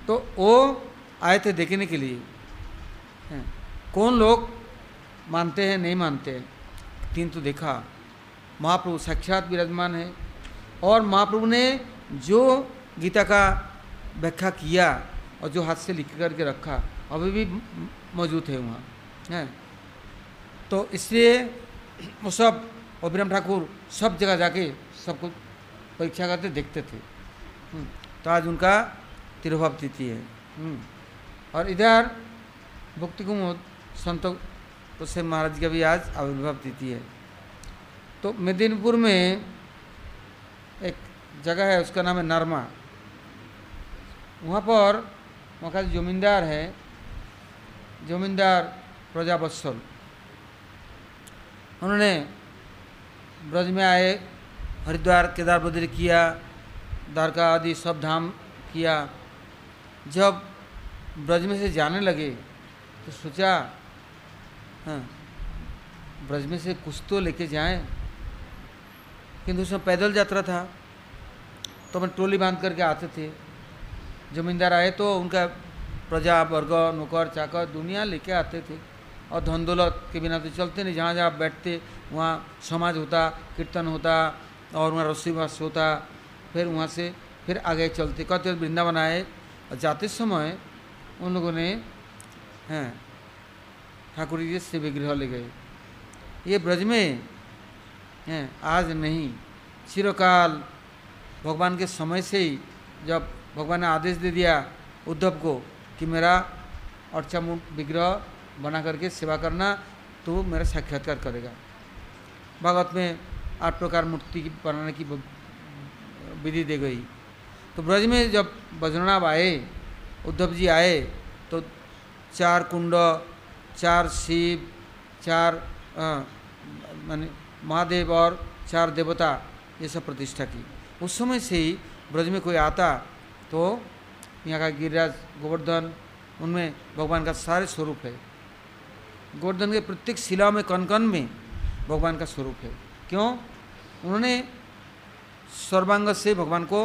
तो वो आए थे देखने के लिए। कौन लोग मानते हैं, नहीं मानते हैं? तीन तो देखा। महाप्रभु साक्षात विराजमान है। और महाप्रभु ने जो गीता का व्याख्या किया और जो हाथ से लिख करके रखा अभी भी मौजूद है वहाँ है। तो इसलिए वो सब अभिराम ठाकुर सब जगह जाके सबको परीक्षा करते देखते थे। हम्म, तो आज उनका तिरुभाव तिथि है। हम्म, और इधर भक्ति कुमुद संत हुसैन महाराज का भी आज आविर्भाव तिथि है। तो मेदिनीपुर में एक जगह है उसका नाम है नरमा। वहाँ पर, वहाँ का जमींदार है, जमींदार प्रजावत्सल उन्होंने ब्रज में आए, हरिद्वार केदार बद्री किया, द्वारका आदि सब धाम किया। जब ब्रज में से जाने लगे तो सोचा हाँ ब्रज में से कुछ तो लेके जाएँ। किंतु उसमें पैदल यात्रा था तो मैं टोली बाँध करके आते थे। जमींदार आए तो उनका प्रजा, वर्ग, नौकर, चाकर, दुनिया लेके आते थे। और धन दौलत के बिना तो चलते नहीं। जहाँ जहाँ बैठते, वहाँ समाज होता, कीर्तन होता और वहाँ रस्सी वास होता, फिर वहाँ से फिर आगे चलते। कहते वृंदावन आए और जाते समय उन लोगों ने, हैं, ठाकुर जी से विग्रह ले गए। ये ब्रज में, हैं, आज नहीं। चिरकाल, भगवान के समय से ही जब भगवान ने आदेश दे दिया उद्धव को कि मेरा अर्चामुख विग्रह बना करके सेवा करना तो मेरा साक्षात्कार करेगा। भागवत में आठ प्रकार मूर्ति की बनाने की विधि दे गई। तो ब्रज में जब बजरनाभ आए उद्धव जी आए तो चार कुंड, चार शिव, चार माने महादेव और चार देवता ये सब प्रतिष्ठा की। उस समय से ही ब्रज में कोई आता तो यहाँ का गिरिराज गोवर्धन, उनमें भगवान का सारे स्वरूप है। गोवर्धन के प्रत्येक शिला में कन कन में भगवान का स्वरूप है। क्यों? उन्होंने सर्वांग से भगवान को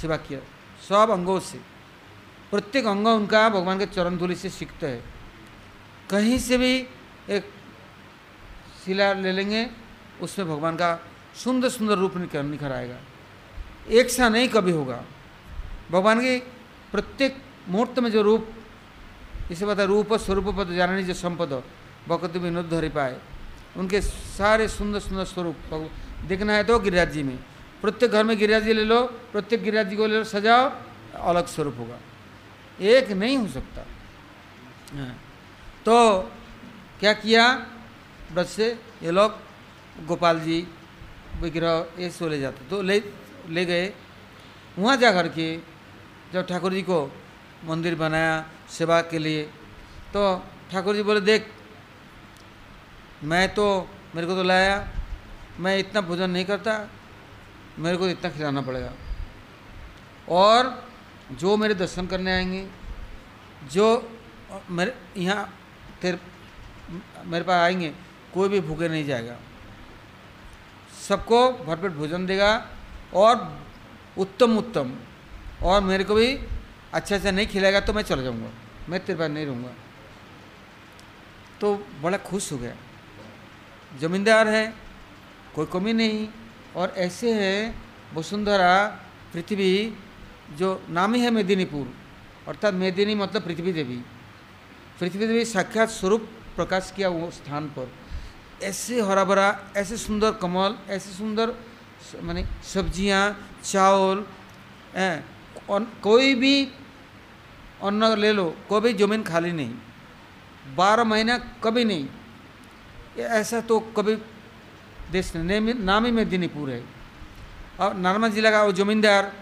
सेवा किया। सब अंगों से। प्रत्येक अंग उनका भगवान के चरण धूलि से सीखते है। कहीं से भी एक शिला ले लेंगे, उसमें भगवान का सुंदर सुंदर रूप निखर आएगा। एक सा नहीं, कभी होगा। भगवान के प्रत्येक मुहूर्त में जो रूप, इसे बता रूप स्वरूप पद, जाननी जो संपद भक्त विनोद धरी पाए। उनके सारे सुंदर सुंदर स्वरूप देखना है तो गिरिराज जी में। प्रत्येक घर में गिरिराज जी ले लो, प्रत्येक गिरिराज जी को ले लो, सजाओ, अलग स्वरूप होगा। एक नहीं हो सकता। हाँ। तो क्या किया? ब्रज से ये लोग, गोपाल जी, विग्रह, ये सो ले जाते। तो ले ले गए। वहाँ जा कर के जब ठाकुर जी को मंदिर बनाया सेवा के लिए तो ठाकुर जी बोले, देख, मैं तो मेरे को तो लाया, मैं इतना भोजन नहीं करता, मेरे को इतना खिलाना पड़ेगा। और जो मेरे दर्शन करने आएँगे, जो, मेरे, यहाँ तेरे, मेरे पास आएँगे, कोई भी भूखे नहीं जाएगा। सबको भरपेट भोजन देगा और उत्तम उत्तम। और मेरे को भी अच्छा से नहीं खिलाएगा तो मैं चला जाऊँगा। मैं तेरे पास नहीं रहूँगा। तो बड़ा खुश हो गया। जमींदार है, कोई कमी नहीं। और ऐसे है वसुंधरा पृथ्वी जो नाम ही है मेदिनीपुर। अर्थात मेदिनी मतलब पृथ्वी देवी। पृथ्वी देवी साक्षात स्वरूप प्रकाश किया वो स्थान पर। ऐसे हरा भरा ऐसे सुंदर कमल, ऐसे सुंदर माने सब्ज़ियाँ, चावल कोई भी अन्न ले लो कभी ज़मीन खाली नहीं, बारह महीना कभी नहीं ऐसा तो कभी देश ने नाम ही मेदिनीपुर है और नर्मदा जिला का वो जमींदार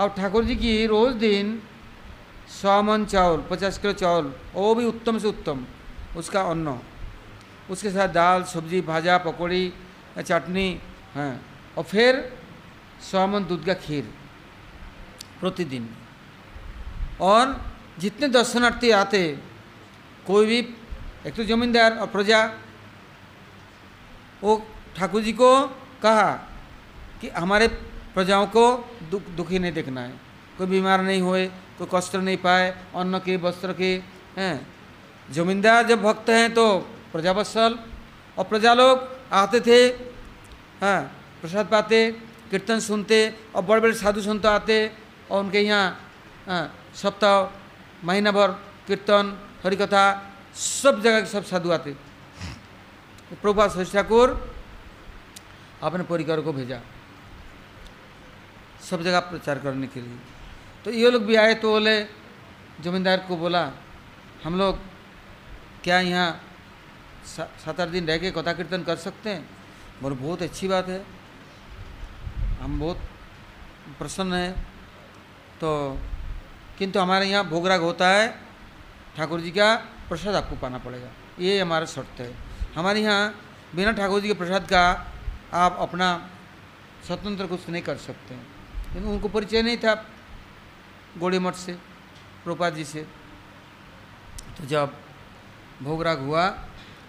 और ठाकुर जी की रोज़ दिन सौ मन चावल, पचास किलो चावल, वो भी उत्तम से उत्तम, उसका अन्न, उसके साथ दाल, सब्ज़ी, भाजा, पकौड़ी, चटनी, हैं और फिर सौ मन दूध का खीर प्रतिदिन। और जितने दर्शनार्थी आते, कोई भी, एक तो जमींदार और प्रजा, वो ठाकुर जी को कहा कि हमारे प्रजाओं को दुख, दुखी नहीं देखना है। कोई बीमार नहीं होए, कोई कष्ट नहीं पाए, अन्न के, वस्त्र के, हैं। जमींदार जब भक्त हैं तो प्रजा वत्सल और प्रजा लोग आते थे हाँ प्रसाद पाते, कीर्तन सुनते और बड़े बड़े साधु संत आते और उनके यहाँ सप्ताह, महीना भर कीर्तन, हरिकथा, सब जगह के सब साधु आते। प्रभुपाद शशि ठाकुर अपने परिवार को भेजा। सब जगह प्रचार करने के लिए। तो ये लोग भी आए तो बोले, जमींदार को बोला, हम लोग क्या यहाँ सात आठ दिन रह के कथा कीर्तन कर सकते हैं? बोले, बहुत अच्छी बात है। हम बहुत प्रसन्न हैं। तो किंतु हमारे यहाँ भोगराग होता है। ठाकुर जी का प्रसाद आपको पाना पड़ेगा। ये हमारा शर्त है। हमारे यहाँ बिना ठाकुर जी के प्रसाद का आप अपना स्वतंत्र कुछ नहीं कर सकते हैं। लेकिन उनको परिचय नहीं था गोड़ी मठ से प्रोपा जी से। तो जब भोगराग हुआ,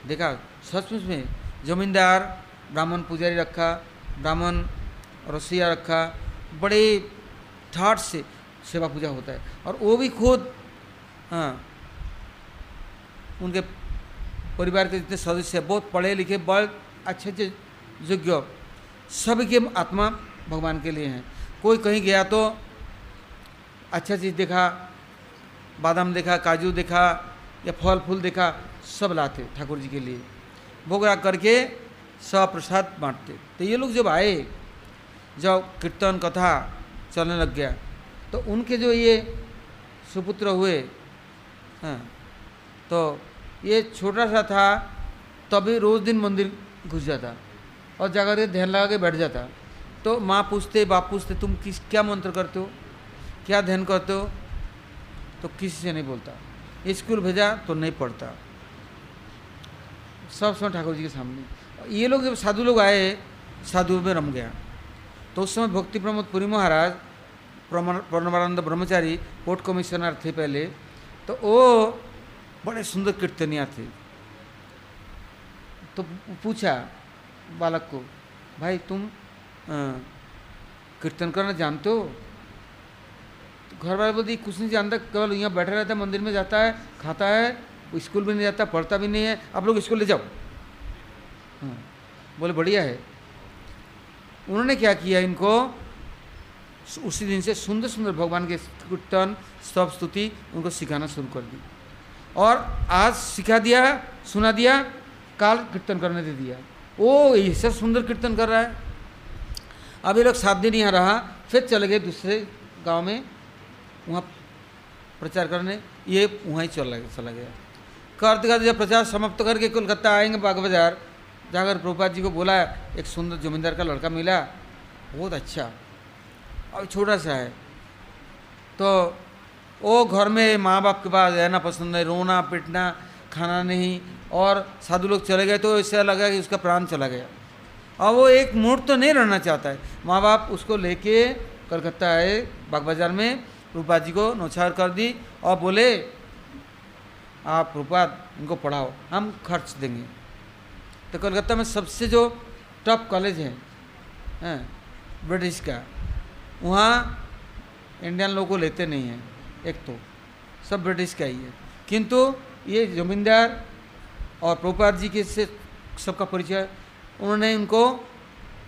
देखा, सचमुच में जमींदार, ब्राह्मण पुजारी रखा, ब्राह्मण रसिया रखा, बड़े ठाट से सेवा पूजा होता है। और वो भी खुद हाँ उनके परिवार के जितने सदस्य हैं, बहुत पढ़े लिखे, बड़े अच्छे अच्छे योग्य सभी के आत्मा भगवान के लिए हैं। कोई कहीं गया तो अच्छा चीज़ देखा, बादाम देखा, काजू देखा, या फल फूल देखा, सब लाते ठाकुर जी के लिए। भोग राग करके सब प्रसाद बांटते। तो ये लोग जब आए जब कीर्तन, कथा चलने लग गया। तो उनके जो ये सुपुत्र हुए हाँ तो ये छोटा सा था, तभी रोज़ दिन मंदिर घुस जाता और जाकर के ध्यान लगा के बैठ जाता। तो माँ पूछते, बाप पूछते, तुम किस, क्या मंत्र करते हो? क्या ध्यान करते हो? तो किसी से नहीं बोलता। स्कूल भेजा तो नहीं पढ़ता। सब समय ठाकुर जी के सामने। ये लोग जब साधु लोग आए साधु में रम गया। तो उस समय भक्ति प्रमोद पुरी महाराज प्रणवानंद ब्रह्मचारी पोर्ट कमिश्नर थे पहले तो वो बड़े सुंदर कीर्तनिया थे। तो पूछा बालक को, भाई तुम कीर्तन करना जानते हो? तो घर वाले बोलते, कुछ नहीं जानता, केवल यहाँ बैठा रहता है, मंदिर में जाता है, खाता है, स्कूल भी नहीं जाता, पढ़ता भी नहीं है, आप लोग स्कूल ले जाओ। हाँ बोले, बढ़िया है। उन्होंने क्या किया इनको? उसी दिन से सुंदर सुंदर भगवान के कीर्तन स्तव स्तुति उनको सिखाना शुरू कर दी। और आज सिखा दिया, सुना दिया, काल कीर्तन करने दे दिया। ओ, ये सब सुंदर कीर्तन कर रहा है। अब ये लोग सात दिन यहाँ रहा, फिर चले गए दूसरे गाँव में, वहाँ प्रचार करने। ये वहाँ ही चला चला गया। करते करते जब प्रचार समाप्त करके कोलकाता आएँगे बाग बाज़ार जाकर प्रभुपाद जी को बोला, एक सुंदर जमींदार का लड़का मिला, बहुत अच्छा और छोटा सा है। तो वो घर में माँ बाप के पास रहना पसंद है रोना, पिटना, खाना नहीं, और साधु लोग चले गए तो इससे लगा कि उसका प्राण चला गया। और वो एक मुहूर्त तो नहीं रहना चाहता है। माँ बाप उसको लेके कलकत्ता आए बाग बाज़ार में रूपा जी को नौछार कर दी और बोले, आप रूपा इनको पढ़ाओ, हम खर्च देंगे। तो कलकत्ता में सबसे जो टॉप कॉलेज है, है ब्रिटिश का वहाँ इंडियन लोगों को लेते नहीं हैं एक तो। सब ब्रिटिश का ही है। किंतु ये जमींदार और प्रोपात जी के से सबका परिचय उन्होंने उनको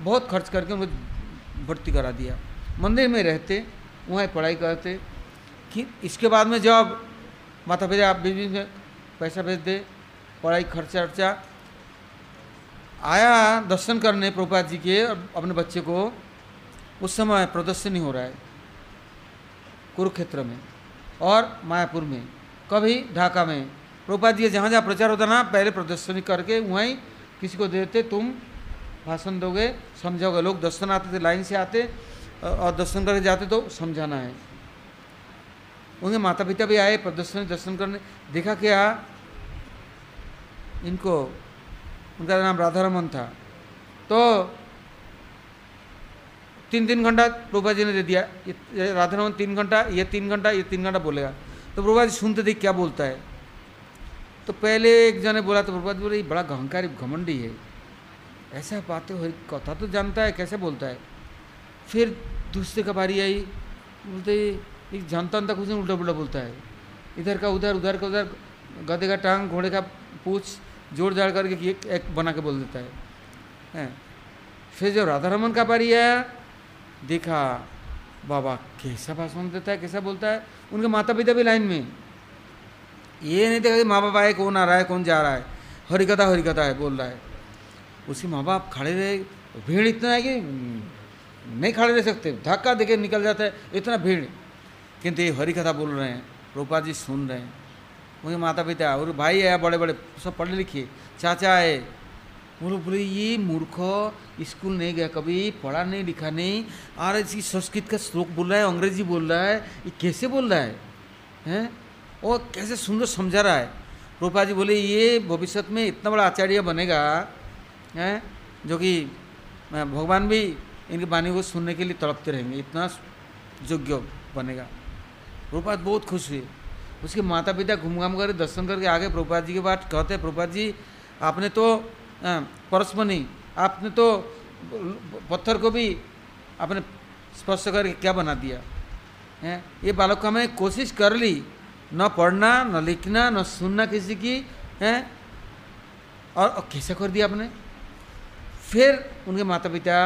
बहुत खर्च करके उनको भर्ती करा दिया। मंदिर में रहते वहाँ पढ़ाई करते कि इसके बाद में जब माता पिता आप में पैसा भेज दे पढ़ाई खर्चा वर्चा आया दर्शन करने प्रोपात जी के अपने बच्चे को, उस समय प्रदर्शनी हो रहा है कुरुक्षेत्र में और मायापुर में। कभी ढाका में। प्रोपात जी जहाँ जहाँ प्रचार होता ना, पहले प्रदर्शनी करके वहीं किसी को देते, तुम भाषण दोगे समझोगे लोग दर्शन आते थे, लाइन से आते और दर्शन करके जाते तो समझाना है। उनके माता पिता भी आए प्रदर्शनी, दर्शन करने। देखा क्या? इनको उनका नाम राधारमन था। तो तीन तीन घंटा प्रभा जी ने दे दिया। ये राधारमन तीन घंटा, ये तीन घंटा, ये तीन घंटा बोलेगा। तो प्रभा जी सुनते थे क्या बोलता है। तो पहले एक जने बोला तो प्रभा जी बोले बड़ा अहंकारी घमंडी है। ऐसा बातें हो, कथा तो जानता है, कैसे बोलता है? फिर दूसरे का बारी आई, बोलते एक जानता जानता कुछ नहीं उल्टा पुल्टा बोलता है। इधर का उधर उधर का उधर, गधे का टांग, घोड़े का पूछ जोड़ जाड़ करके एक, एक बना के बोल देता है। हैं? फिर जब राधा रमन का बारी आया देखा बाबा कैसा भाषण देता है कैसा बोलता है? उनके माता पिता भी लाइन में। ये नहीं देखा कि माँ बाप आए कौन आ रहा है कौन जा रहा है? हरिकथा हरिकथा है बोल रहा है। उसके माँ बाप खड़े रहे भीड़ इतना है कि नहीं खड़े रह सकते। धक्का देके निकल जाता है इतना भीड़। किंतु ये हरिकथा बोल रहे हैं रूपा जी सुन रहे हैं। उनके माता पिता और भाई है बड़े बड़े सब पढ़े लिखे। चाचा है, बोलो, बोले, ये मूर्ख स्कूल नहीं गया कभी, पढ़ा नहीं, लिखा नहीं। और इसी संस्कृत का श्लोक बोल रहा है, अंग्रेज़ी बोल रहा है, ये कैसे बोल रहा है? हैं? और कैसे सुंदर समझा रहा है? रूपा जी बोले, ये भविष्य में इतना बड़ा आचार्य बनेगा, हैं? जो कि भगवान भी इनकी वाणी को सुनने के लिए तड़पते रहेंगे, इतना योग्य बनेगा। रूपा बहुत खुश हुई उसके माता पिता घूम घाम कर दर्शन करके आगे प्रभुपाद जी के बाद कहते प्रभुपाद जी आपने तो परस्पनी आपने तो पत्थर को भी आपने स्पर्श करके क्या बना दिया? है? ये बालक को हमें कोशिश कर ली न पढ़ना न लिखना न सुनना किसी की है? और, और कैसे कर दिया आपने? फिर उनके माता पिता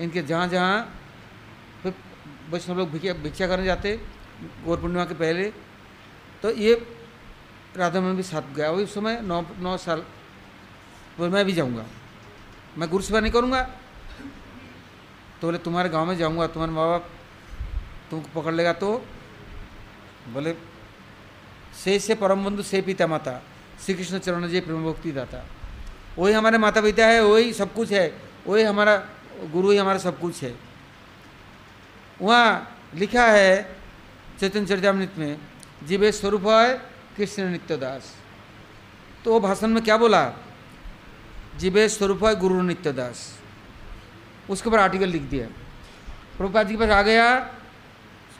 इनके जहाँ जहाँ फिर वैष्णव लोग भिक्षा करने जाते गौर पूर्णिमा के पहले तो ये राधा मन भी साथ गया। वही समय नौ नौ साल बोले मैं भी जाऊँगा। मैं गुरु सेवा नहीं करूँगा। तो बोले, तुम्हारे गाँव में जाऊँगा। तुम्हारे माँ बाप तुमको पकड़ लेगा तो? बोले, से से परम बंधु, से पिता माता श्री कृष्ण चरण जय प्रेम भक्ति दाता। वही हमारे माता पिता है, वही सब कुछ है, वही हमारा गुरु ही हमारा सब कुछ है। वहाँ लिखा है चैतन्य चरितमृत में जीवे स्वरूप है कृष्ण नित्य दास। तो वो भाषण में क्या बोला? जीवे स्वरूप है गुरु नित्यदास उसके ऊपर आर्टिकल लिख दिया। प्रभुपाद जी के पास आ गया।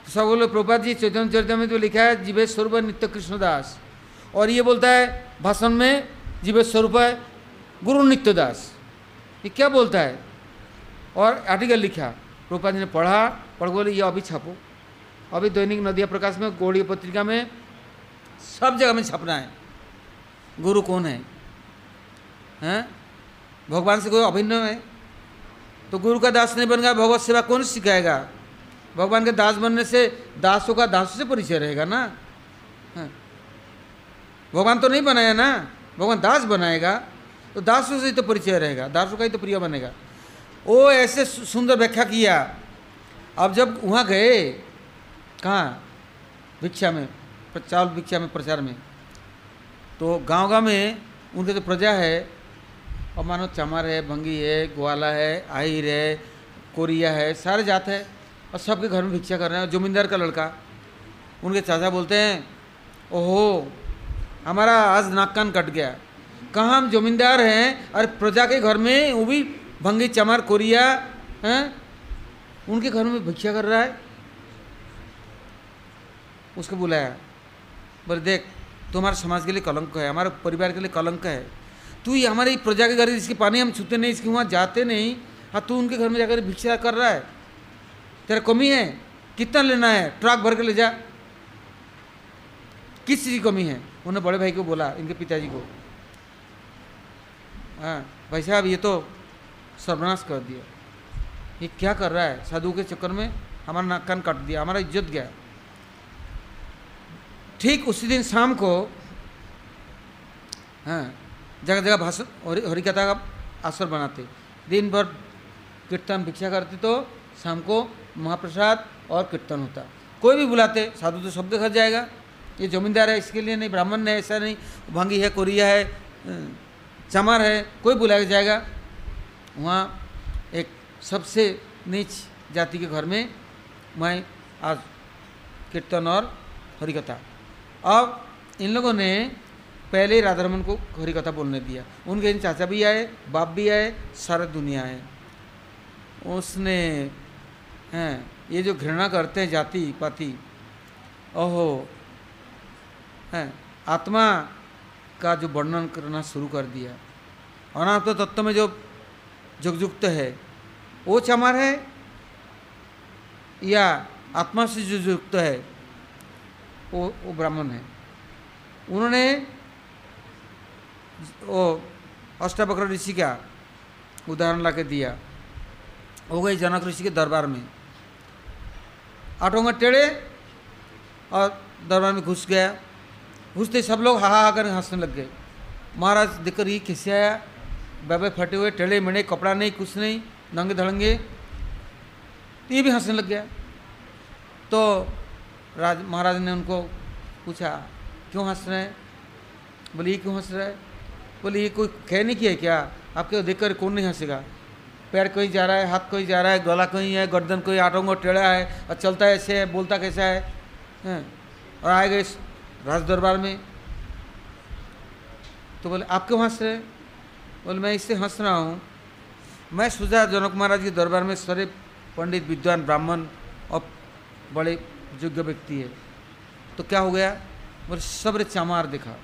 सब बोले, प्रभुपाद जी, चैतन्य चरितमृत में तो लिखा है, जीवे स्वरूप नित्य कृष्णदास और ये बोलता है, भाषण में, जीवे स्वरूप है गुरु नित्यदास ये क्या बोलता है? और आर्टिकल लिखा। प्रभुपाद जी ने पढ़ा, पढ़ बोले, ये अभी छापो। अभी दैनिक नदिया प्रकाश में गौड़ी पत्रिका में, सब जगह में छपना है। गुरु कौन है? हैं? भगवान से कोई अभिन्न है? तो गुरु का दास नहीं बनेगा, भगवत सेवा कौन सिखाएगा? भगवान के दास बनने से दासों का दासों से परिचय रहेगा ना। भगवान तो नहीं बनाया ना? भगवान दास बनाएगा तो दासों से ही तो परिचय रहेगा, दासों का ही तो प्रिय बनेगा। वो ऐसे सुंदर व्याख्या किया। अब जब वहाँ गए कहाँ भिक्षा में चावल भिक्षा में, प्रचार में। तो गाँव गाँव में उनके जो प्रजा है। और मानो चमार है भंगी है, ग्वाला है, आहिर है, कोरिया है, सारे जात है। और सबके घर में भिक्षा कर रहे हैं। जमींदार का लड़का, उनके चाचा बोलते हैं, ओहो, हमारा आज नाक कान कट गया। कहाँ हम जमींदार हैं? अरे प्रजा के घर में वो भी भंगी चमार, कोरिया, हैं? उनके घर में भिक्षा कर रहा है। उसको बुलाया बोले देख, तुम्हारे समाज के लिए कलंक है, हमारे परिवार के लिए कलंक है। तू ही हमारी प्रजा के घर इसकी पानी हम छूते नहीं इसके वहाँ जाते नहीं हाँ तू उनके घर में जाकर भिक्षा कर रहा है। तेरा कमी है? कितना लेना है? ट्रक भर के ले जा। किस चीज़ की कमी है? उन्होंने बड़े भाई को बोला, इनके पिताजी को। हाँ भाई साहब, ये तो सर्वनाश कर दिया। ये क्या कर रहा है? साधु के चक्कर में हमारा नाक कान काट दिया, हमारा इज़्ज़त गया। ठीक उसी दिन शाम को हाँ जगह जगह भाषण हरिकथा का आसर बनाते। दिन भर कीर्तन, भिक्षा करते तो शाम को महाप्रसाद और कीर्तन होता। कोई भी बुलाते, साधु तो सबके घर जाएगा। ये जमींदार है, इसके लिए नहीं, ब्राह्मण है, ऐसा नहीं, भांगी है, कोरिया है चमार है, कोई बुलाया जाएगा। वहाँ एक सबसे नीच जाति के घर में मैं आज कीर्तन और हरिकथा। अब इन लोगों ने पहले ही राधा रमन को हरी कथा बोलने दिया। उनके इन चाचा भी आए, बाप भी आए, सारा दुनिया आए। उसने, हैं, ये जो घृणा करते हैं जाति, पाति, ओहो, हैं, आत्मा का जो वर्णन करना शुरू कर दिया। अनात्म तो तत्व में जो जुगजुक्त है, वो चमार है या आत्मा से जो युक्त है? वो वो ब्राह्मण है। उन्होंने वो अष्टावक्र ऋषि का उदाहरण ला के दिया। हो गई जनक ऋषि के दरबार में। आठों टेढ़े और दरबार में घुस गया। घुसते सब लोग हाहा हा कर हंसने लग गए। महाराज देखकर ये कैसे आया? बेबे फटे हुए, टेढ़े मेढ़े, कपड़ा नहीं, कुछ नहीं, नंगे धड़ंगे। तो ये भी हंसने लग गया। तो राज महाराज ने उनको पूछा क्यों हंस रहे हैं? बोले ये क्यों हंस रहा है? बोले ये कोई कह नहीं किया क्या? आपके देखकर कौन नहीं हंसेगा? पैर कहीं जा रहा है हाथ कहीं जा रहा है गला कहीं है गर्दन कोई आटोंगो टेढ़ा है और चलता ऐसे है बोलता कैसा है, है? और आए गए राज दरबार में। तो बोले आप क्यों हंस रहे बोले मैं इससे हंस रहा हूँ। मैं सुझा जनक महाराज के दरबार में सारे पंडित विद्वान ब्राह्मण और बड़े योग्य व्यक्ति है। तो क्या हो गया? बोले, सब चामार देखा।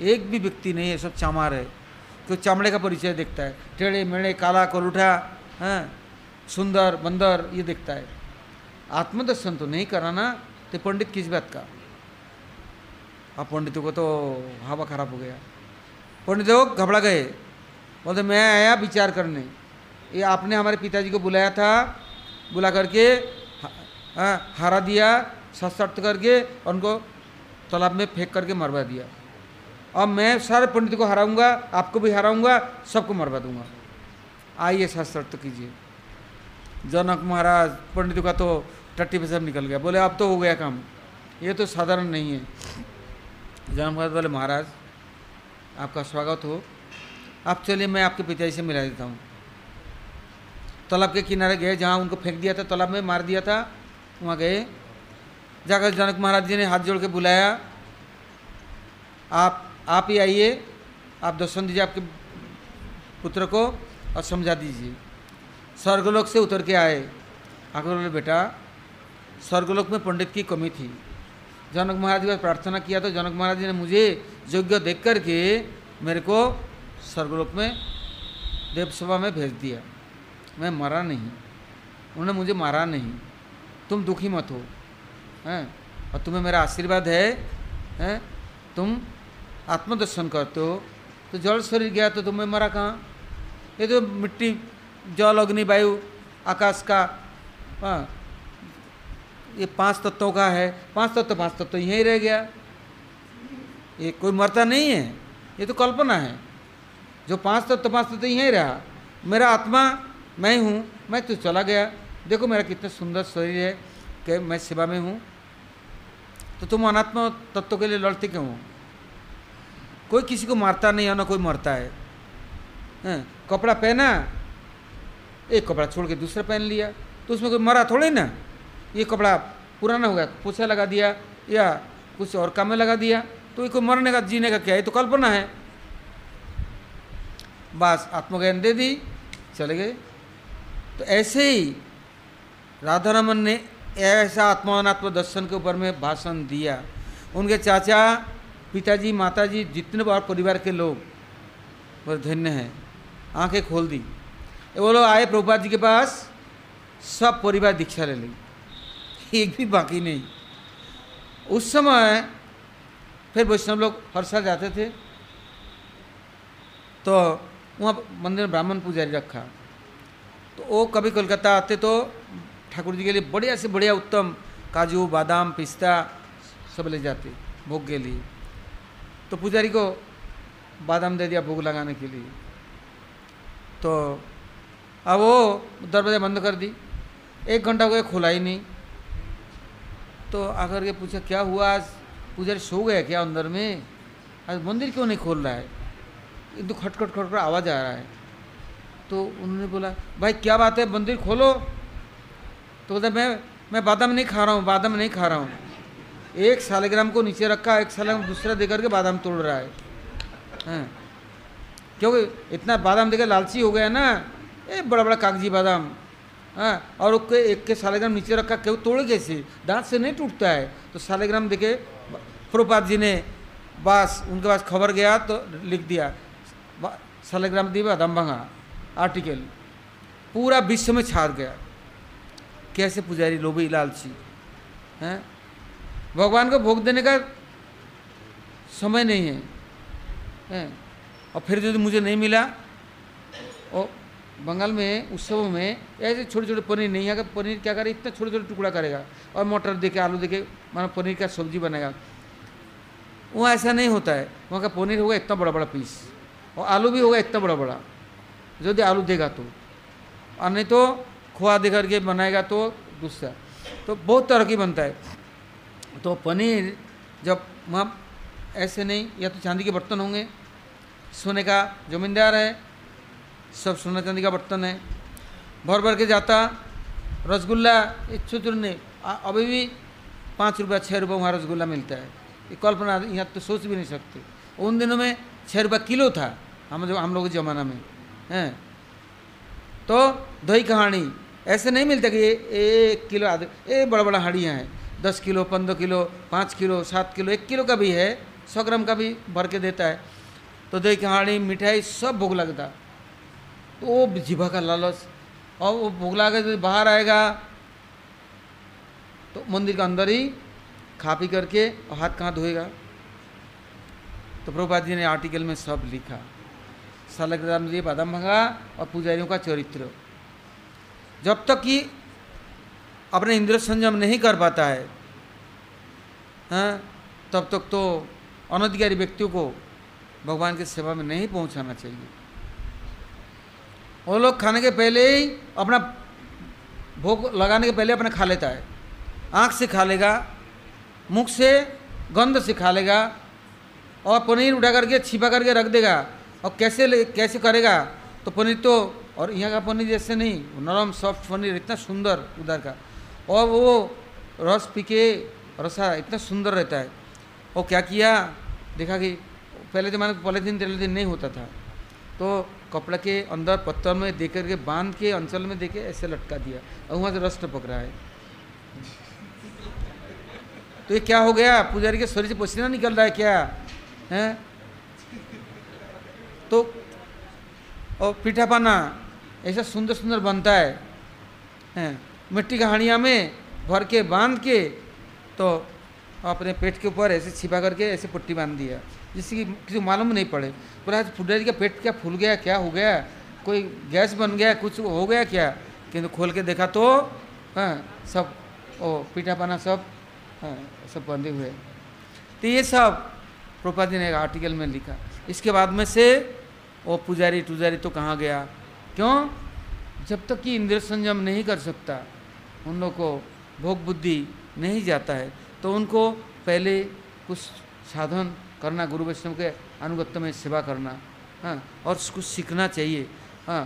एक भी व्यक्ति नहीं है, सब चामार है। तो चामड़े का परिचय देखता है। टेढ़े, मेढ़े, काला, कोलूठा हाँ? सुंदर, बंदर, ये देखता है। आत्मदर्शन तो नहीं कराना तो पंडित किस बात का? अब पंडितों को तो हवा खराब हो गया। पंडितों घबरा गए। बोलते, मैं आया विचार करने। ये आपने हमारे पिताजी को बुलाया था, बुला करके हाँ हरा दिया सशर्त करके और उनको तालाब में फेंक करके मरवा दिया। अब मैं सारे पंडित को हराऊँगा, आपको भी हराऊँगा, सबको मरवा दूँगा। आइए शर्त कीजिए। जनक महाराज, पंडित का तो टट्टी पे सब निकल गया। बोले, अब तो हो गया काम। ये तो साधारण नहीं है। जनक महाराज बोले, महाराज, आपका स्वागत हो। आप चलिए, मैं आपके पिताजी से मिला देता हूँ। तालाब के किनारे गए, जहाँ उनको फेंक दिया था, तालाब में मार दिया था। वहाँ गए। जाकर जनक महाराज जी ने हाथ जोड़ के बुलाया, आप आप ही आइए, आप दर्शन दीजिए आपके पुत्र को और समझा दीजिए। स्वर्गलोक से उतर के आए। आकर बोले, बेटा, स्वर्गलोक में पंडित की कमी थी। जनक महाराज का प्रार्थना किया तो जनक महाराज जी ने मुझे योग्य देख कर के मेरे को स्वर्गलोक में देवसभा में भेज दिया। मैं मरा नहीं। उन्होंने मुझे मारा नहीं। तुम दुखी मत हो, हैं? और तुम्हें मेरा आशीर्वाद है, हैं? तुम आत्मदर्शन करते हो। तो जल शरीर गया तो तुम्हें मरा कहाँ? ये तो मिट्टी, जल, अग्नि, वायु, आकाश का हाँ ये पाँच तत्वों का है। पाँच तत्व पाँच तत्व, यहीं रह गया। ये कोई मरता नहीं है, ये तो कल्पना है। जो पाँच तत्व पाँच तत्व, यहीं रहा। मेरा आत्मा, मैं हूँ, मैं तो चला गया। देखो मेरा कितना सुंदर शरीर है कि मैं सेवा में हूँ। तो तुम अनात्मा तत्व के लिए लड़ते क्यों हो? कोई किसी को मारता नहीं है, ना कोई मरता है। हैं? कपड़ा पहना, एक कपड़ा छोड़ के दूसरा पहन लिया तो उसमें कोई मरा थोड़े ना? ये कपड़ा पुराना हो गया, पोछा लगा दिया या कुछ और काम में लगा दिया तो ये कोई मरने का, जीने का क्या है? तो कल्पना है। बस आत्मज्ञान दे दी, चले गए। तो ऐसे ही राधा रमन ने ऐसा आत्मात्म दर्शन के ऊपर में भाषण दिया। उनके चाचा, पिताजी, माताजी जितने बार परिवार के लोग बस धन्य हैं, आँखें खोल दी। वो लोग आए प्रभुपाद जी के पास, सब परिवार दीक्षा ले ली। एक भी बाकी नहीं। उस समय फिर वैष्णव लोग हर साल जाते थे तो वहाँ मंदिर में ब्राह्मण पुजारी रखा। तो वो कभी कोलकाता आते तो ठाकुर जी के लिए बढ़िया से बढ़िया उत्तम काजू, बादाम, पिस्ता सब ले जाते, भोग के लिए। तो पुजारी को बादाम दे दिया भोग लगाने के लिए। तो अब वो दरवाज़ा बंद कर दी। एक घंटा हो गया खुला ही नहीं। तो आकर के पूछा, क्या हुआ आज? पुजारी सो गया क्या अंदर में? आज मंदिर क्यों नहीं खोल रहा है? एकदम खटखट खटखट आवाज़ आ रहा है। तो उन्होंने बोला, भाई क्या बात है, मंदिर खोलो। तो बोलता मैं मैं बादाम नहीं खा रहा हूँ, बादाम नहीं खा रहा हूँ। एक सालेग्राम को नीचे रखा, एक सालेग्राम दूसरा देकर के बादाम तोड़ रहा है। हाँ। क्योंकि इतना बादाम देकर लालची हो गया ना, ये बड़ा बड़ा कागज़ी बादाम। हाँ और उसके, एक के सालेग्राम नीचे रखा, क्यों तोड़ कैसे? दांत से नहीं टूटता है। तो सालेग्राम देखे प्रभुपाद जी ने बस, उनके पास खबर गया तो लिख दिया सालेग्राम दी बादाम भंगा, आर्टिकल। पूरा विश्व में छा गया। कैसे पुजारी लोभी लालची हैं? भगवान को भोग देने का समय नहीं है। हैं? और फिर यदि मुझे नहीं मिला, और बंगाल में, उत्सवों में ऐसे छोटे छोटे पनीर नहीं है पनीर क्या करे, इतना छोटे छोटे टुकड़ा करेगा, और मटर देके, आलू देके, मानो पनीर का सब्ज़ी बनेगा। वहाँ ऐसा नहीं होता है। वहाँ का पनीर होगा इतना बड़ा बड़ा पीस, और आलू भी होगा इतना बड़ा बड़ा यदि आलू देगा तो। और नहीं तो खोआ दे करके बनाएगा तो दूसरा तो बहुत तरह की बनता है। तो पनीर जब वहाँ ऐसे नहीं, या तो चांदी के बर्तन होंगे, सोने का जमींदार है, सब सोना चांदी का बर्तन है। भर भर के जाता, रसगुल्ला छोटे नहीं अभी भी पाँच रुपया छः रुपये वहाँ रसगुल्ला मिलता है। ये कल्पना, यहाँ तो सोच भी नहीं सकते। उन दिनों में छः रुपया किलो था, हम जो हम लोग के ज़माना में, हैं। तो दही कहानी ऐसे नहीं मिलता कि ये एक किलो आधे ये बड़ा बड़ा हाड़ियाँ हैं। दस किलो, पंद्रह किलो, पाँच किलो, सात किलो, एक किलो का भी है, सौ ग्राम का भी भर के देता है। तो दही कहानी मिठाई सब भोग लगता। तो वो जीभा का लालच। और वो भोग लगा के बाहर आएगा। तो मंदिर के अंदर ही खा पी करके और हाथ कहाँ धोएगा? तो प्रभुपाद जी ने आर्टिकल में सब लिखा। सालग्राम जी, बादाम भंगा और पुजारियों का चरित्र। जब तक कि अपने इंद्र संयम नहीं कर पाता है हाँ तब तक तो अनधिकारी व्यक्तियों को भगवान की सेवा में नहीं पहुंचाना चाहिए। वो लोग खाने के पहले ही अपना भोग लगाने के पहले अपना खा लेता है। आँख से खा लेगा, मुख से गंध से खा लेगा और पनीर उठा करके छिपा करके रख देगा। और कैसे कैसे करेगा? तो पनीर तो और यहाँ का पनीर जैसे नहीं, नरम सॉफ्ट पनीर इतना सुंदर उधर का। और वो रस पी के, रसा इतना सुंदर रहता है। और क्या किया? देखा कि पहले ज़माने में पॉलीथीन, टेलीथीन नहीं होता था। तो कपड़ा के अंदर पत्थर में दे करके, बाँध के, अंचल में दे के ऐसे लटका दिया। और वहाँ से रस टपक रहा है। तो ये क्या हो गया? पुजारी के शरीर से पसीना निकल रहा है क्या? है? तो और पीठा पाना, ऐसा सुंदर सुंदर बनता है। मिट्टी का हाड़िया में भर के, बाँध के तो अपने पेट के ऊपर ऐसे छिपा करके ऐसे पट्टी बाँध दिया, जिससे कि किसी मालूम नहीं पड़े। बोला फुड्डा जी का पेट क्या फूल गया, क्या हो गया? कोई गैस बन गया, कुछ हो गया क्या? किंतु खोल के देखा तो हाँ सब, ओ, पीठा पाना सब हाँ सब बंधे हुए। तो ये सब प्रोपा ने एक आर्टिकल में लिखा। इसके बाद में से वो पुजारी टुजारी तो कहाँ गया? क्यों? जब तक कि इंद्र संयम नहीं कर सकता, उन लोग को भोग बुद्धि नहीं जाता है तो उनको पहले कुछ साधन करना, गुरु वैष्णव के अनुगत्य में सेवा करना हाँ और कुछ सीखना चाहिए हाँ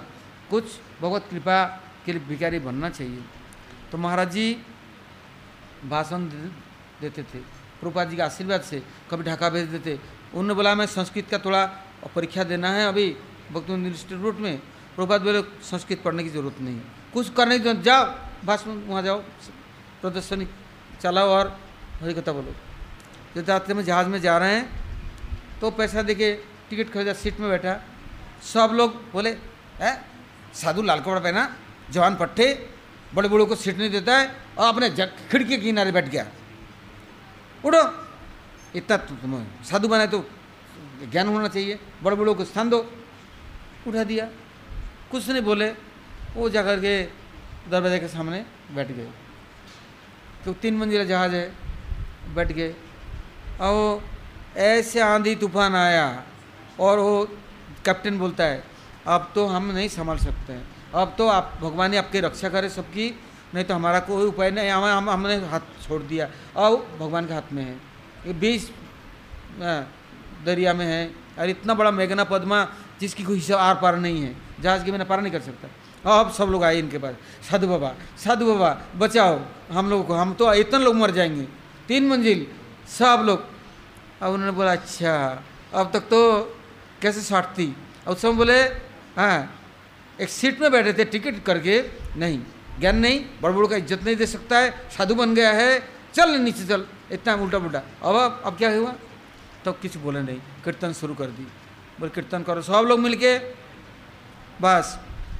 कुछ भगवत कृपा के लिए भिखारी बनना चाहिए। तो महाराज जी भाषण देते थे प्रभुपा जी के आशीर्वाद से कभी ढाका भेज देते। उन्होंने बोला, मैं संस्कृत का थोड़ा परीक्षा देना है अभी भक्त इंस्टीट्यूट में प्रभुपाद बोले, संस्कृत पढ़ने की ज़रूरत नहीं कुछ करने की जाओ भाषण वहाँ जाओ, प्रदर्शनी चलाओ और हरी कथा बोलो। जब रात्रि में जहाज़ में जा रहे हैं तो पैसा दे के टिकट खरीदा, सीट में बैठा। सब लोग बोले है साधु लाल कपड़ा पहना, जवान पट्टे बड़े बड़ों को सीट नहीं देता है और अपने खिड़की के किनारे बैठ गया। उठो, इतना तो साधु बनाए तो ज्ञान होना चाहिए। बड़े बड़ों को स्थान दो। उठा दिया। कुछ नहीं बोले। वो जाकर के दरवाजे के सामने बैठ गए। तो तीन मंजिला जहाज़ है। बैठ गए। और ऐसे आंधी तूफ़ान आया और वो कैप्टन बोलता है अब तो हम नहीं संभाल सकते हैं। अब तो आप भगवान ही आपकी रक्षा करे सबकी नहीं तो हमारा कोई उपाय नहीं। हम, हम हमने हाथ छोड़ दिया। और भगवान के हाथ में है। ये बीस दरिया में है और इतना बड़ा मेघना पद्मा जिसकी कोई हिसाब आर पार नहीं है, जहाज़ के बिना पार नहीं कर सकता। अब सब लोग आए इनके पास साधु बाबा साधु बाबा, बचाओ, हम लोगों को, हम तो इतने लोग मर जाएँगे। तीन मंजिल, सब लोग। अब उन्होंने बोला अच्छा अब तक तो कैसे शॉर्ट थी और सब बोले हाँ एक सीट में बैठे थे, टिकट करके, नहीं, ज्ञान नहीं बड़ बड़ों का इज़्ज़त नहीं दे सकता है, साधु बन गया है, चल नीचे चल। इतना उल्टा पुल्टा अब अब क्या हुआ? तो किसी बोले नहीं। कीर्तन शुरू कर दी। बोले, कीर्तन करो। सब लोग मिलके बस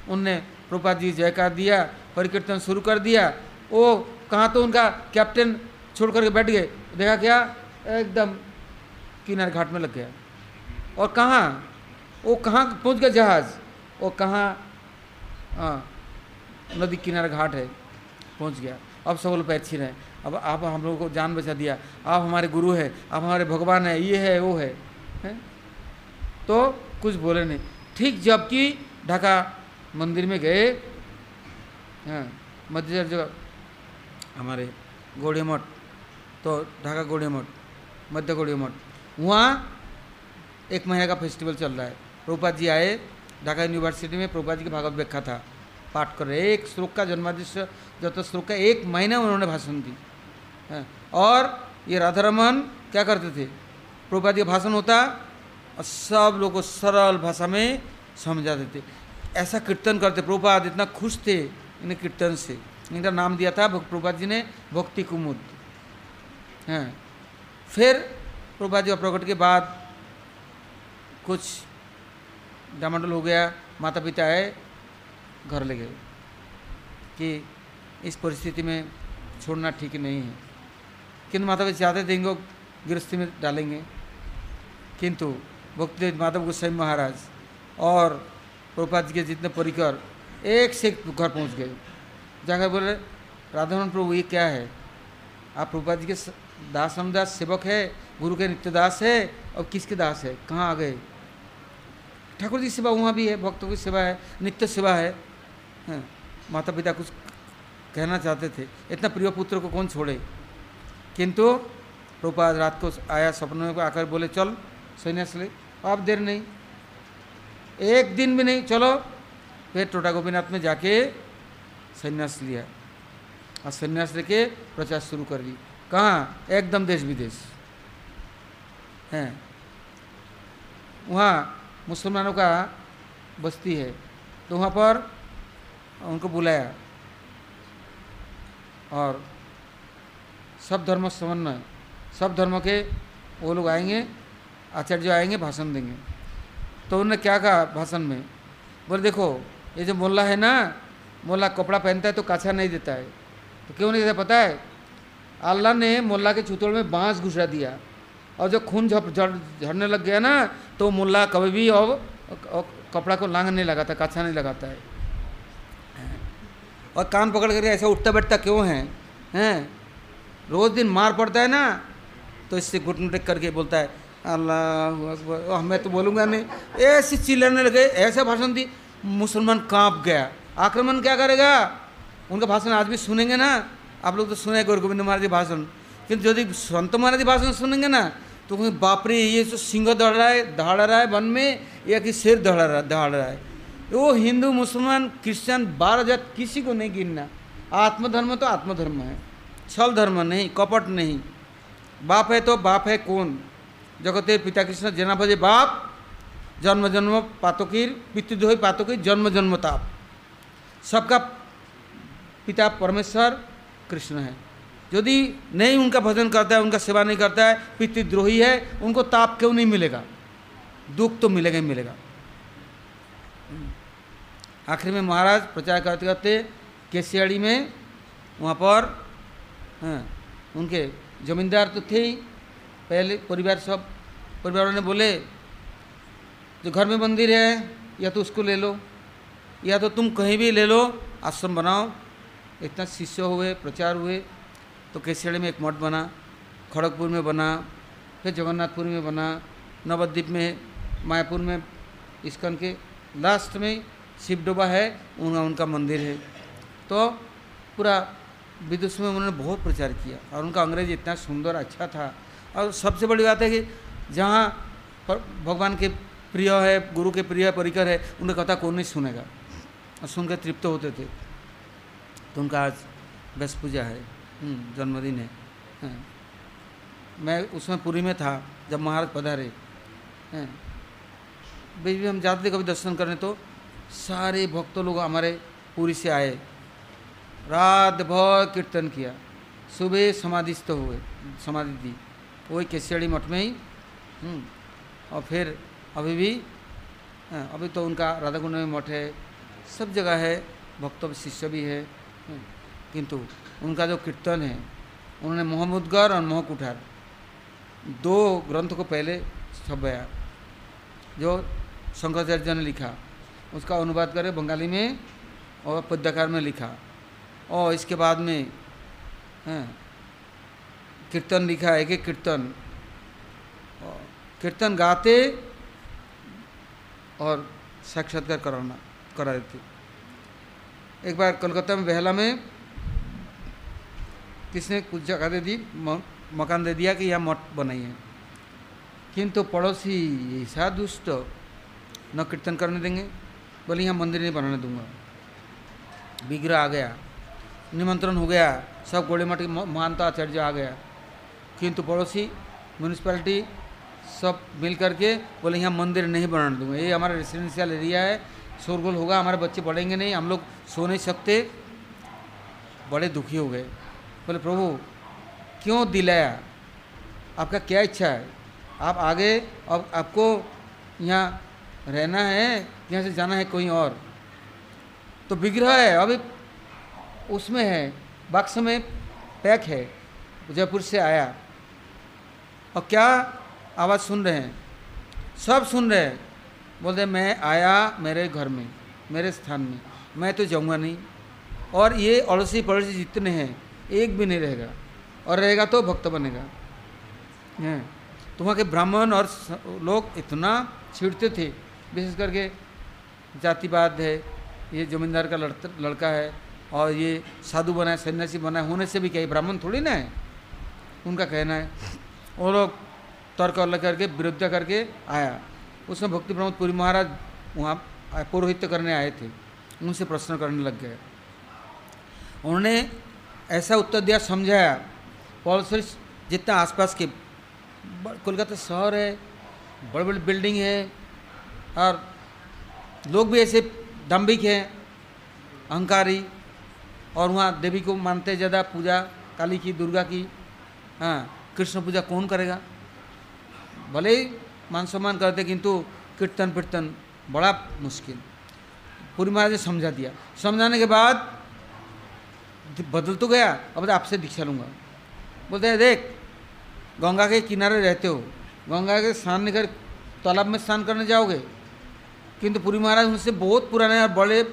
उनने प्रभुपाद जी जयकार दिया, परिकीर्तन शुरू कर दिया। वो कहाँ तो उनका कैप्टन छोड़ करके बैठ गए। देखा क्या? एकदम किनारे घाट में लग गया। और कहाँ? वो कहाँ पहुँच गया जहाज़? वो कहाँ? नदी किनारे घाट है, पहुँच गया। अब सब लोग पैर छी रहे अब आप हम लोगों को जान बचा दिया। आप हमारे गुरु है आप हमारे भगवान है ये है वो है, है? तो कुछ बोले नहीं। ठीक जबकि ढाका मंदिर में गए हाँ? मध्य जगह हमारे गोड़े मठ तो ढाका गोड़े मठ मध्य गोड़े मठ वहाँ एक महीने का फेस्टिवल चल रहा है। प्रभुपाद जी आए ढाका यूनिवर्सिटी में प्रभुपाद जी की भागवत व्याख्या था पाठ कर रहे एक श्लोक का जन्मादिश जब श्लोक का एक महीना उन्होंने भाषण दी और ये राधारमन क्या करते थे? प्रभुपाद का भाषण होता और सब लोग को सरल भाषा में समझाते थे। ऐसा कीर्तन करते, प्रभुपाद इतना खुश थे इन कीर्तन से। इनका नाम दिया था प्रभुपाद जी ने भक्ति कुमुद। हैं। फिर प्रभुपाद जी का प्रकट के बाद कुछ डामाडोल हो गया माता पिता आए, घर ले गए कि इस परिस्थिति में छोड़ना ठीक नहीं है। किंतु चाहते थे इनको गृहस्थी में डालेंगे। किंतु भक्ति माधव गोस्वामी महाराज और प्रभुपाद जी के जितने परिकर एक से एक घर पहुँच गए। जाकर बोले राधामन प्रभु ये क्या है? आप प्रभुपाद जी के दास रामदास सेवक है गुरु के नित्य दास है और किसके दास है? कहाँ आ गए? ठाकुर जी सेवा वहाँ भी है भक्तों की सेवा है नित्य सेवा है। हाँ, माता पिता कुछ कहना चाहते थे इतना प्रिय पुत्र को कौन छोड़े? किंतु रूपा रात को आया सपनों में आकर बोले, चल सन्यास ले। आप देर नहीं। एक दिन भी नहीं, चलो। फिर टोटा गोपीनाथ में जाके सन्यास लिया। और सन्यास लेके प्रचार शुरू कर दी कहाँ? एकदम देश विदेश। हैं। वहाँ मुसलमानों का बस्ती है। तो वहाँ पर उनको बुलाया। और सब धर्म समन्वय। सब धर्मों के वो लोग आएँगे, आचार्य जो आएँगे, भाषण देंगे। तो उन्होंने क्या कहा भाषण में? बोले, देखो, ये जो मोल्ला है ना, मोल्ला कपड़ा पहनता है तो काछा नहीं देता है। तो क्यों नहीं देता पता है? अल्लाह ने मुल्ला के छुतोड़ में बाँस घुसा दिया। और जब खून झप झड़ने लग गया ना तो मुल्ला कभी भी अब कपड़ा को लांग नहीं लगाता कच्छा नहीं लगाता है। और कान पकड़ करके ऐसा उठता बैठता क्यों है? हैं? रोज़ दिन मार पड़ता है ना तो इससे घुटन टेक करके बोलता है, अल्लाह मैं तो बोलूँगा नहीं। ऐसे चिल्लाने लगे, ऐसा भाषण दी, मुसलमान काँप गया। आक्रमण क्या करेगा? उनका भाषण आज भी सुनेंगे ना? आप लोग तो सुने गौर गोविंद महाराज जी भाषण। किंतु यदि संत महाराज जी भाषण सुनेंगे ना तो कहीं बापरे ये तो सिंह दौड़ रहा है, दहाड़ रहा है वन में, या कि शेर दहाड़ रहा दहाड़ रहा है। वो हिंदू, मुसलमान, क्रिश्चियन, बारह जात किसी को नहीं गिनना। आत्मधर्म तो आत्मधर्म है। छल धर्म नहीं, कपट नहीं। बाप है तो बाप है कौन? जगते पिता कृष्ण जेना भजे बाप, जन्म जन्म पातकीर पितृद्रोही पातकीर, जन्म जन्म ताप। सबका पिता परमेश्वर कृष्ण है। यदि नहीं उनका भजन करता है, उनका सेवा नहीं करता है पितृद्रोही है, उनको ताप क्यों नहीं मिलेगा? दुख तो मिलेगा ही मिलेगा। आखिर में महाराज प्रचार करते करते केसियाड़ी में वहाँ पर हाँ, उनके जमींदार तो थे ही। पहले परिवार सब परिवारों ने बोले जो घर में मंदिर है या तो उसको ले लो या तो तुम कहीं भी ले लो आश्रम बनाओ। इतना शिष्य हुए प्रचार हुए तो केसड़ी में एक मठ बना खड़गपुर में बना फिर जगन्नाथपुर में बना नवद्वीप में मायापुर में इस्कन के लास्ट में शिव डोबा है उनका उनका मंदिर है। तो पूरा विदुष में उन्होंने बहुत प्रचार किया और उनका अंग्रेज़ इतना सुंदर अच्छा था और सबसे बड़ी बात है कि जहाँ भगवान के प्रिय है गुरु के प्रिय परिकर है उनका कथा कौन नहीं सुनेगा और सुनकर तृप्त होते थे तो उनका आज बस पूजा है हम्म, जन्मदिन है हाँ। मैं उसमें पुरी में था जब महाराज पधारे हाँ। बीच भी हम जाते थे कभी दर्शन करने तो सारे भक्त लोग हमारे पूरी से आए रात भर कीर्तन किया। सुबह समाधिस्थ हुए समाधि दी। वही केसड़ी मठ में ही हम्म, और फिर अभी भी हाँ, अभी तो उनका राधा कुंड में मठ है। सब जगह है भक्त शिष्य भी है हाँ, किंतु उनका जो कीर्तन है उन्होंने मोहम्मदगर और मोहकुठार दो ग्रंथ को पहले छपया जो शंकराचार्य ने लिखा। उसका अनुवाद करे बंगाली में और पद्यकार में लिखा। और इसके बाद में हाँ, कीर्तन लिखा है कि कीर्तन। कीर्तन गाते और साक्षात्कार कराना करा देते। एक बार कलकत्ता में बहला में किसने कुछ जगह दे दी मकान दे दिया कि यहाँ मठ बनाई है। किंतु पड़ोसी ऐसा दुष्ट न कीर्तन करने देंगे बोले यहाँ मंदिर नहीं बनाने दूँगा। विग्रह आ गया। निमंत्रण हो गया। सब गोड़े मठ महंत आचार्य आ गया। किंतु पड़ोसी म्यूनिसपैलिटी सब मिल करके बोले, यहाँ मंदिर नहीं बनाने दूँगा। ये हमारा रेसिडेंशियल एरिया है। शोरगोल होगा, हमारे बच्चे पढ़ेंगे नहीं, हम लोग सो नहीं सकते। बड़े दुखी हो गए। बोले, प्रभु, क्यों दिलाया? आपका क्या इच्छा है? आप आगे, अब आपको यहाँ रहना है, यहाँ से जाना है कोई और। तो विग्रह है। अभी उसमें है, बक्स में पैक है, जयपुर से आया। और क्या आवाज़ सुन रहे हैं? सब सुन रहे हैं। बोलते मैं आया मेरे घर में, मेरे स्थान में। मैं तो जाऊँगा नहीं। और ये अड़ोसी पड़ोसी जितने हैं, एक भी नहीं रहेगा। और रहेगा तो भक्त बनेगा। हैं? तो वहाँ के ब्राह्मण और लोग इतना छिड़ते थे। विशेष करके जातिवाद है, ये जमींदार का लड़का है। और ये साधु बनाए सन्यासी बना है, होने से भी क्या ब्राह्मण थोड़ी ना है? उनका कहना है। वो लोग तर्क अलग करके, विरुद्ध करके आया। उसमें भक्ति प्रमोद पुरी महाराज वहाँ पौरोहित्य करने आए थे। उनसे प्रश्न करने लग गए। उन्होंने ऐसा उत्तर दिया, समझाया। पॉलिसर जितना आसपास के कोलकाता शहर है बड़े बड़े बिल्डिंग है, और लोग भी ऐसे दम्भिक हैं, अहंकारी। और वहाँ देवी को मानते ज़्यादा पूजा, काली की, दुर्गा की हाँ कृष्ण पूजा कौन करेगा? भले ही मान सम्मान करते, किंतु कीर्तन कीर्तन बड़ा मुश्किल। पूरी महाराज ने समझा दिया। समझाने के बाद बदल तो गया। अब आपसे दीक्षा लूँगा। बोलते हैं, देख, गंगा के किनारे रहते हो। गंगा के स्नान निकर तालाब में स्नान करने जाओगे। किंतु पुरी महाराज उनसे बहुत पुराने और बड़े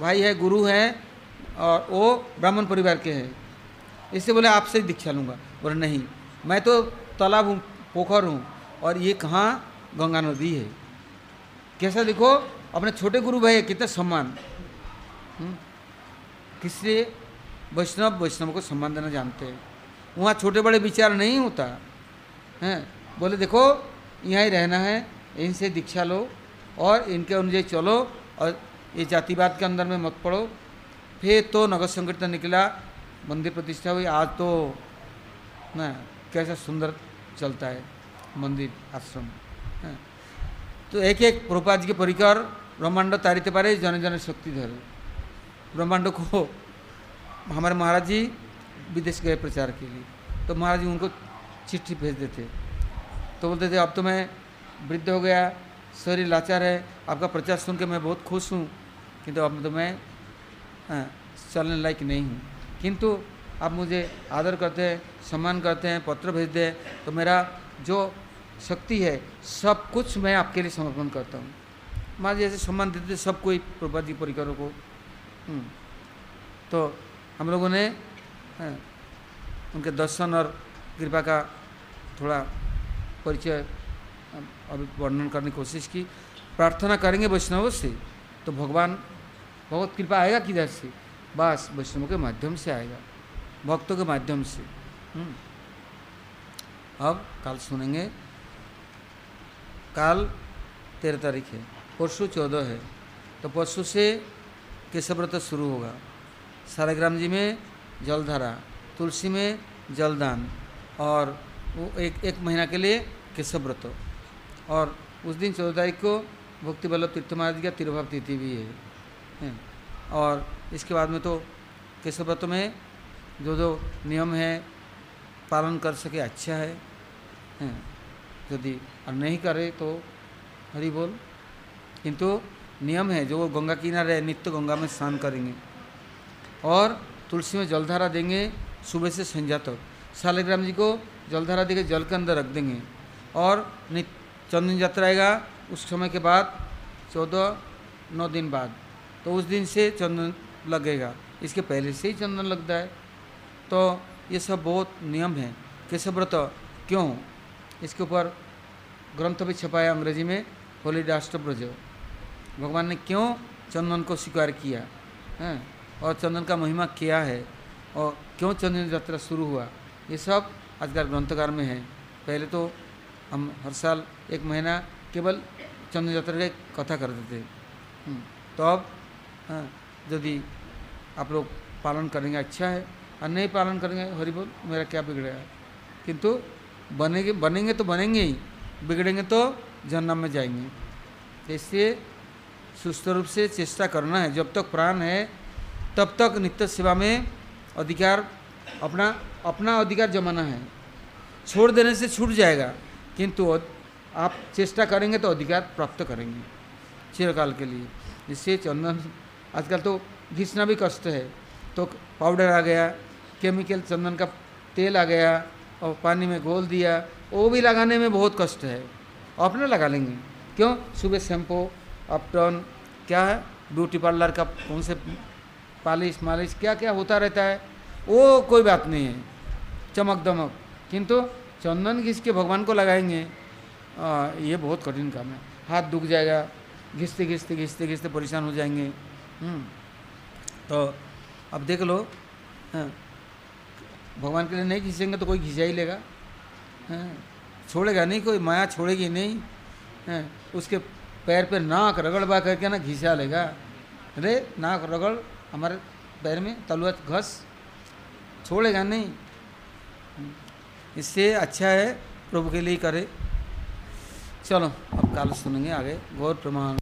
भाई है, गुरु हैं। और वो ब्राह्मण परिवार के हैं। इससे बोले, आपसे ही दीक्षा लूँगा। बोले, नहीं, मैं तो तालाब हूँ, पोखर हूँ और ये कहाँ गंगा नदी है? कैसा देखो, अपने छोटे गुरु भाई कितना सम्मान। हम्म? किसलिए वैष्णव वैष्णव को सम्मान देना जानते हैं। वहाँ छोटे बड़े विचार नहीं होता। हैं, बोले, देखो, यहाँ ही रहना है, इनसे दीक्षा लो और इनके अनुजय चलो और ये जातिवाद के अंदर में मत पड़ो। फिर तो नगर संकीर्तन निकला, मंदिर प्रतिष्ठा हुई। आज तो ना, कैसा सुंदर चलता है मंदिर आश्रम तो एक एक प्रभुपाद जी के परिकर, ब्रह्मांड तारिते पारे जन जन शक्ति धरे। ब्रह्मांड को हमारे महाराज जी विदेश गए प्रचार के लिए। तो महाराज जी उनको चिट्ठी भेज देते। तो बोलते थे, अब तो मैं वृद्ध हो गया, शरीर लाचार है, आपका प्रचार सुन के मैं बहुत खुश हूँ, किंतु अब तो मैं चलने लायक नहीं हूँ। किंतु आप मुझे आदर करते हैं, सम्मान करते हैं, पत्र भेजते हैं तो मेरा जो शक्ति है, सब कुछ मैं आपके लिए समर्पण करता हूँ। महाराज जैसे सम्मान देते सब कोई प्रभा जी परिकरों को। हम्म। तो हम लोगों ने उनके दर्शन और कृपा का थोड़ा परिचय, अभी वर्णन करने की कोशिश की। प्रार्थना करेंगे वैष्णवों से तो भगवान बहुत कृपा आएगा किधर से? बस, वैष्णव के माध्यम से आएगा, भक्तों के माध्यम से। हम्म। अब कल सुनेंगे, काल तेरह तारीख है, परसों चौदह है तो परसों से केशव व्रत शुरू होगा। सारेग्राम जी में जलधारा, तुलसी में जलदान, और वो एक एक महीना के लिए केशव व्रत। और उस दिन चौदह तारीख को भक्ति वल्लभ तीर्थ महाराज का तिरुभाव तिथि भी है। और इसके बाद में तो केशव व्रत में जो जो नियम है पालन कर सके अच्छा है, यदि और नहीं करे तो हरि बोल। किंतु नियम है जो गंगा किनारे नित्य गंगा में स्नान करेंगे। और तुलसी में जलधारा देंगे सुबह से संध्या तक। शालिग्राम जी को जलधारा देकर जल के अंदर रख देंगे। और चंदन यात्रा आएगा उस समय के बाद चौदह नौ दिन बाद। तो उस दिन से चंदन लगेगा। इसके पहले से ही चंदन लगता है। तो ये सब बहुत नियम है। केशव व्रत क्यों? इसके ऊपर ग्रंथ भी छपाया अंग्रेज़ी में होली राष्ट्रब्रज भगवान ने क्यों चंदन को स्वीकार किया? है और चंदन का महिमा क्या है? और क्यों चंदन यात्रा शुरू हुआ? ये सब आजकल ग्रंथकार में है। पहले तो हम हर साल एक महीना केवल चंदन यात्रा की कथा करते थे। हम्म, तो अब हाँ, यदि आप लोग पालन करेंगे अच्छा है। और नहीं पालन करेंगे, हरि बोल, मेरा क्या बिगड़ेगा किंतु बनेंगे बनेंगे तो बनेंगे ही, बिगड़ेंगे तो जन्म में जाएँगे। इसलिए सुस्त रूप से चेष्टा करना है। जब तक प्राण है, तब तक नित्य सेवा में अधिकार अपना अपना अधिकार जमाना है। छोड़ देने से छूट जाएगा, किंतु आप चेष्टा करेंगे तो अधिकार प्राप्त करेंगे, चिरकाल के लिए। इससे चंदन आजकल तो घिसना भी कष्ट है। तो पाउडर आ गया केमिकल चंदन का तेल आ गया और पानी में घोल दिया वो भी लगाने में बहुत कष्ट है। अपना लगा लेंगे। क्यों? सुबह शैम्पू अपटन क्या है? ब्यूटी पार्लर का कौन से पालिश मालिश क्या क्या होता रहता है वो कोई बात नहीं है। चमक दमक। किंतु चंदन घिस के भगवान को लगाएँगे आ, ये बहुत कठिन काम है। हाथ दुख जाएगा घिसते घिसते घिसते घिसते परेशान हो जाएँगे। तो अब देख लो हाँ, भगवान के लिए नहीं घिसेंगे तो कोई घिसा ही लेगा। हाँ, छोड़ेगा नहीं कोई माया छोड़ेगी नहीं। हाँ, उसके पैर पे नाक रगड़ बा करके ना घिसा लेगा। अरे नाक रगड़ हमारे पैर में तलुआ घस छोड़ेगा नहीं। इससे अच्छा है प्रभु के लिए करे। चलो अब कल सुनेंगे आगे। गौर प्रमाण।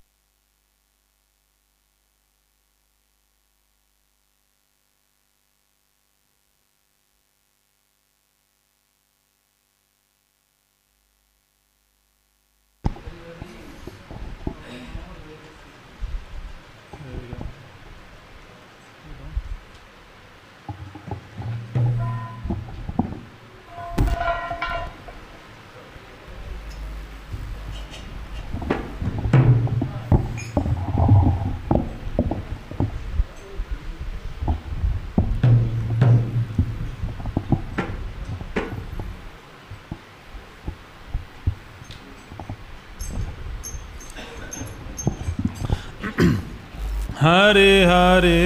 हरे हरे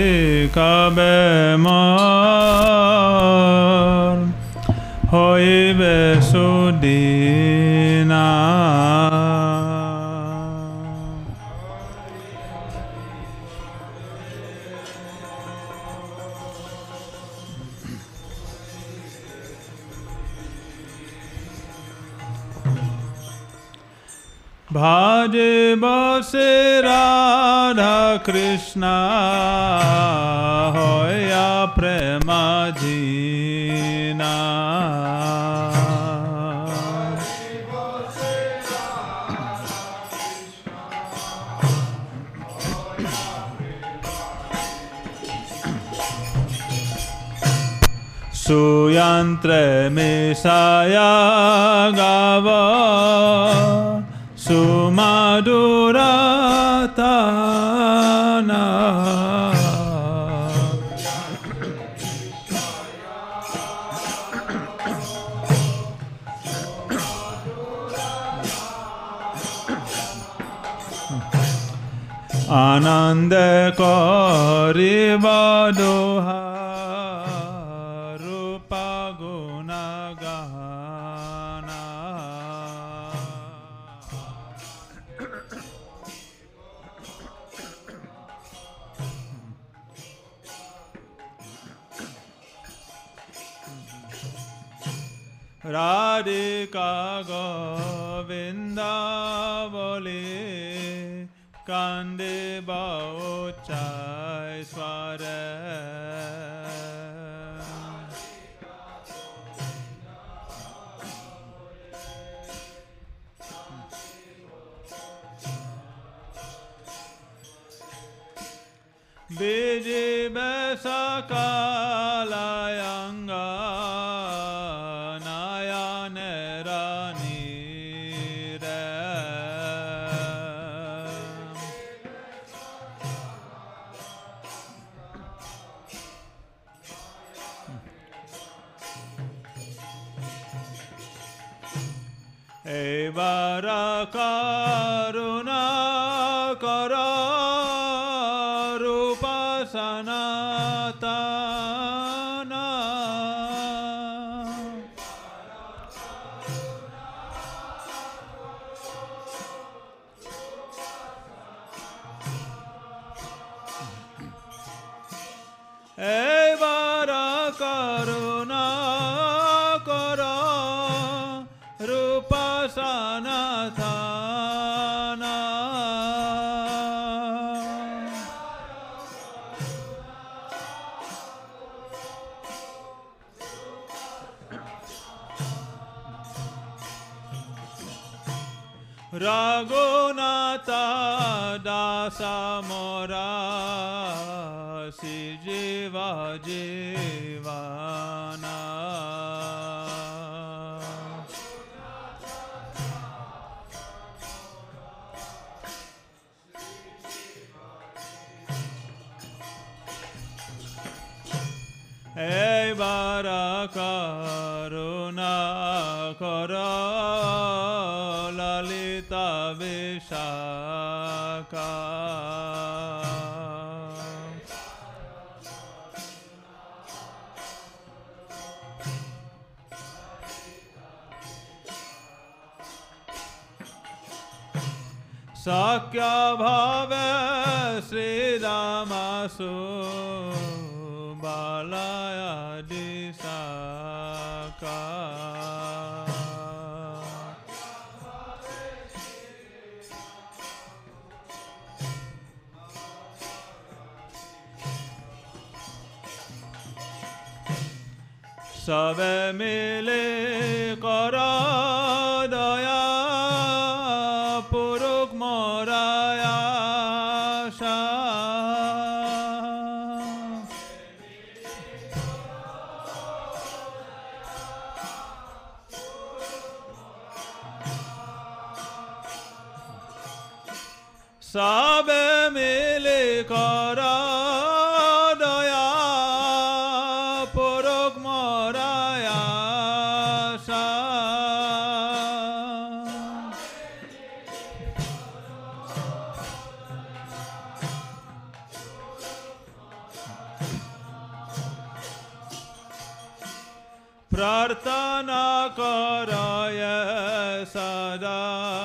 काबे मा Krishna hoya prema jina Suyantre misaya gava आनंद आनन्द करिबादोहा का Sama क्या भाव श्री रामासु बालाया दिशा का सब मिले करा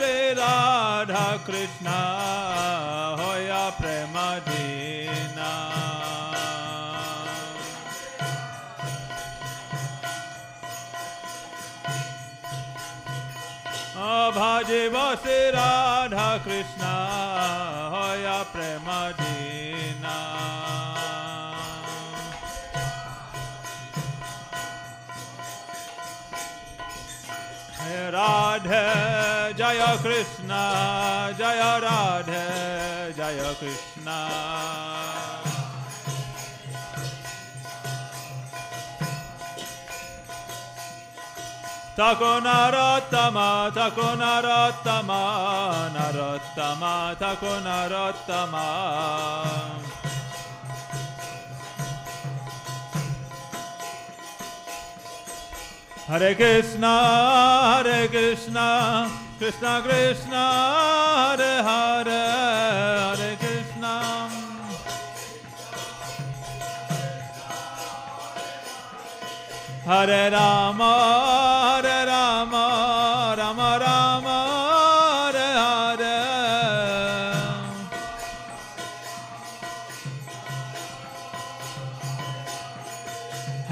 Shri Radha Krishna Hoya Premadina भजे बसे राधा कृष्णा होया प्रेम दे जय कृष्ण, जय राधे, जय कृष्ण। तको नरोत्तम तको नरोत्तम नरोत्तम, तको नरोत्तम। हरे कृष्ण हरे Krishna. Krishna Krishna, Hare Hare, Hare Krishna. Hare Rama,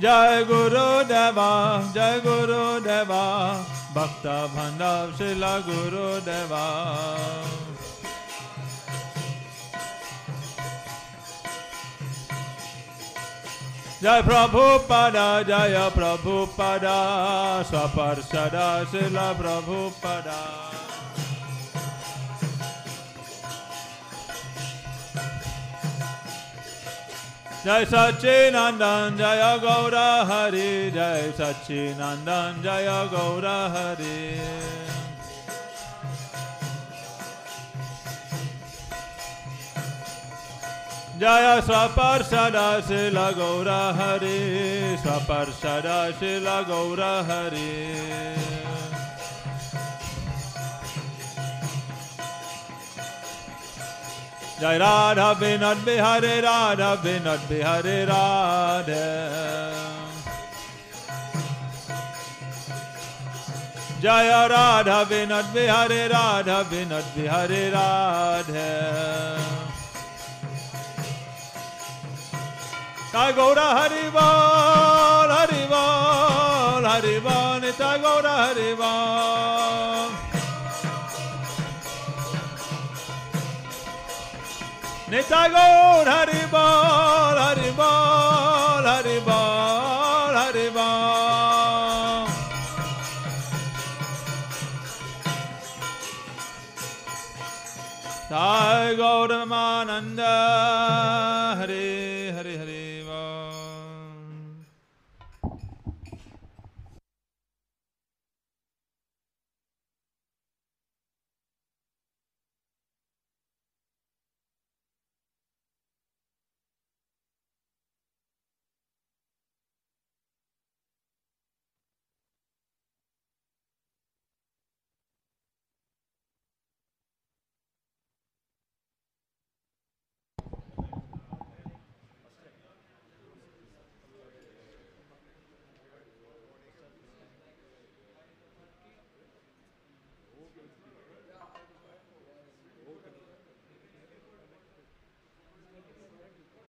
जय गुरु देवा, जय गुरु देवा, भक्त भंडार शिला गुरु देवा। जय प्रभु पदा, जय प्रभु पदा, सपर सदा शिला प्रभु पदा। Jai Sachinandan, Jaya Gaura Hari, Jai Sachinandan, Jaya Gaura Hari. Jaya Swaparsada Sila Gaura Hari, Swaparsada Sila Gaura Hari. Jai Radha Vinod Bihari Radha Vinod Bihari Radha. Jaya Radha Vinod Bihari Radha Vinod Bihari Radha. Jai Gaura Hari Bol Hari Bol নেতা গৌর হরি বল হরি বল হরি বল হরি বল তাই গৌরমানন্দ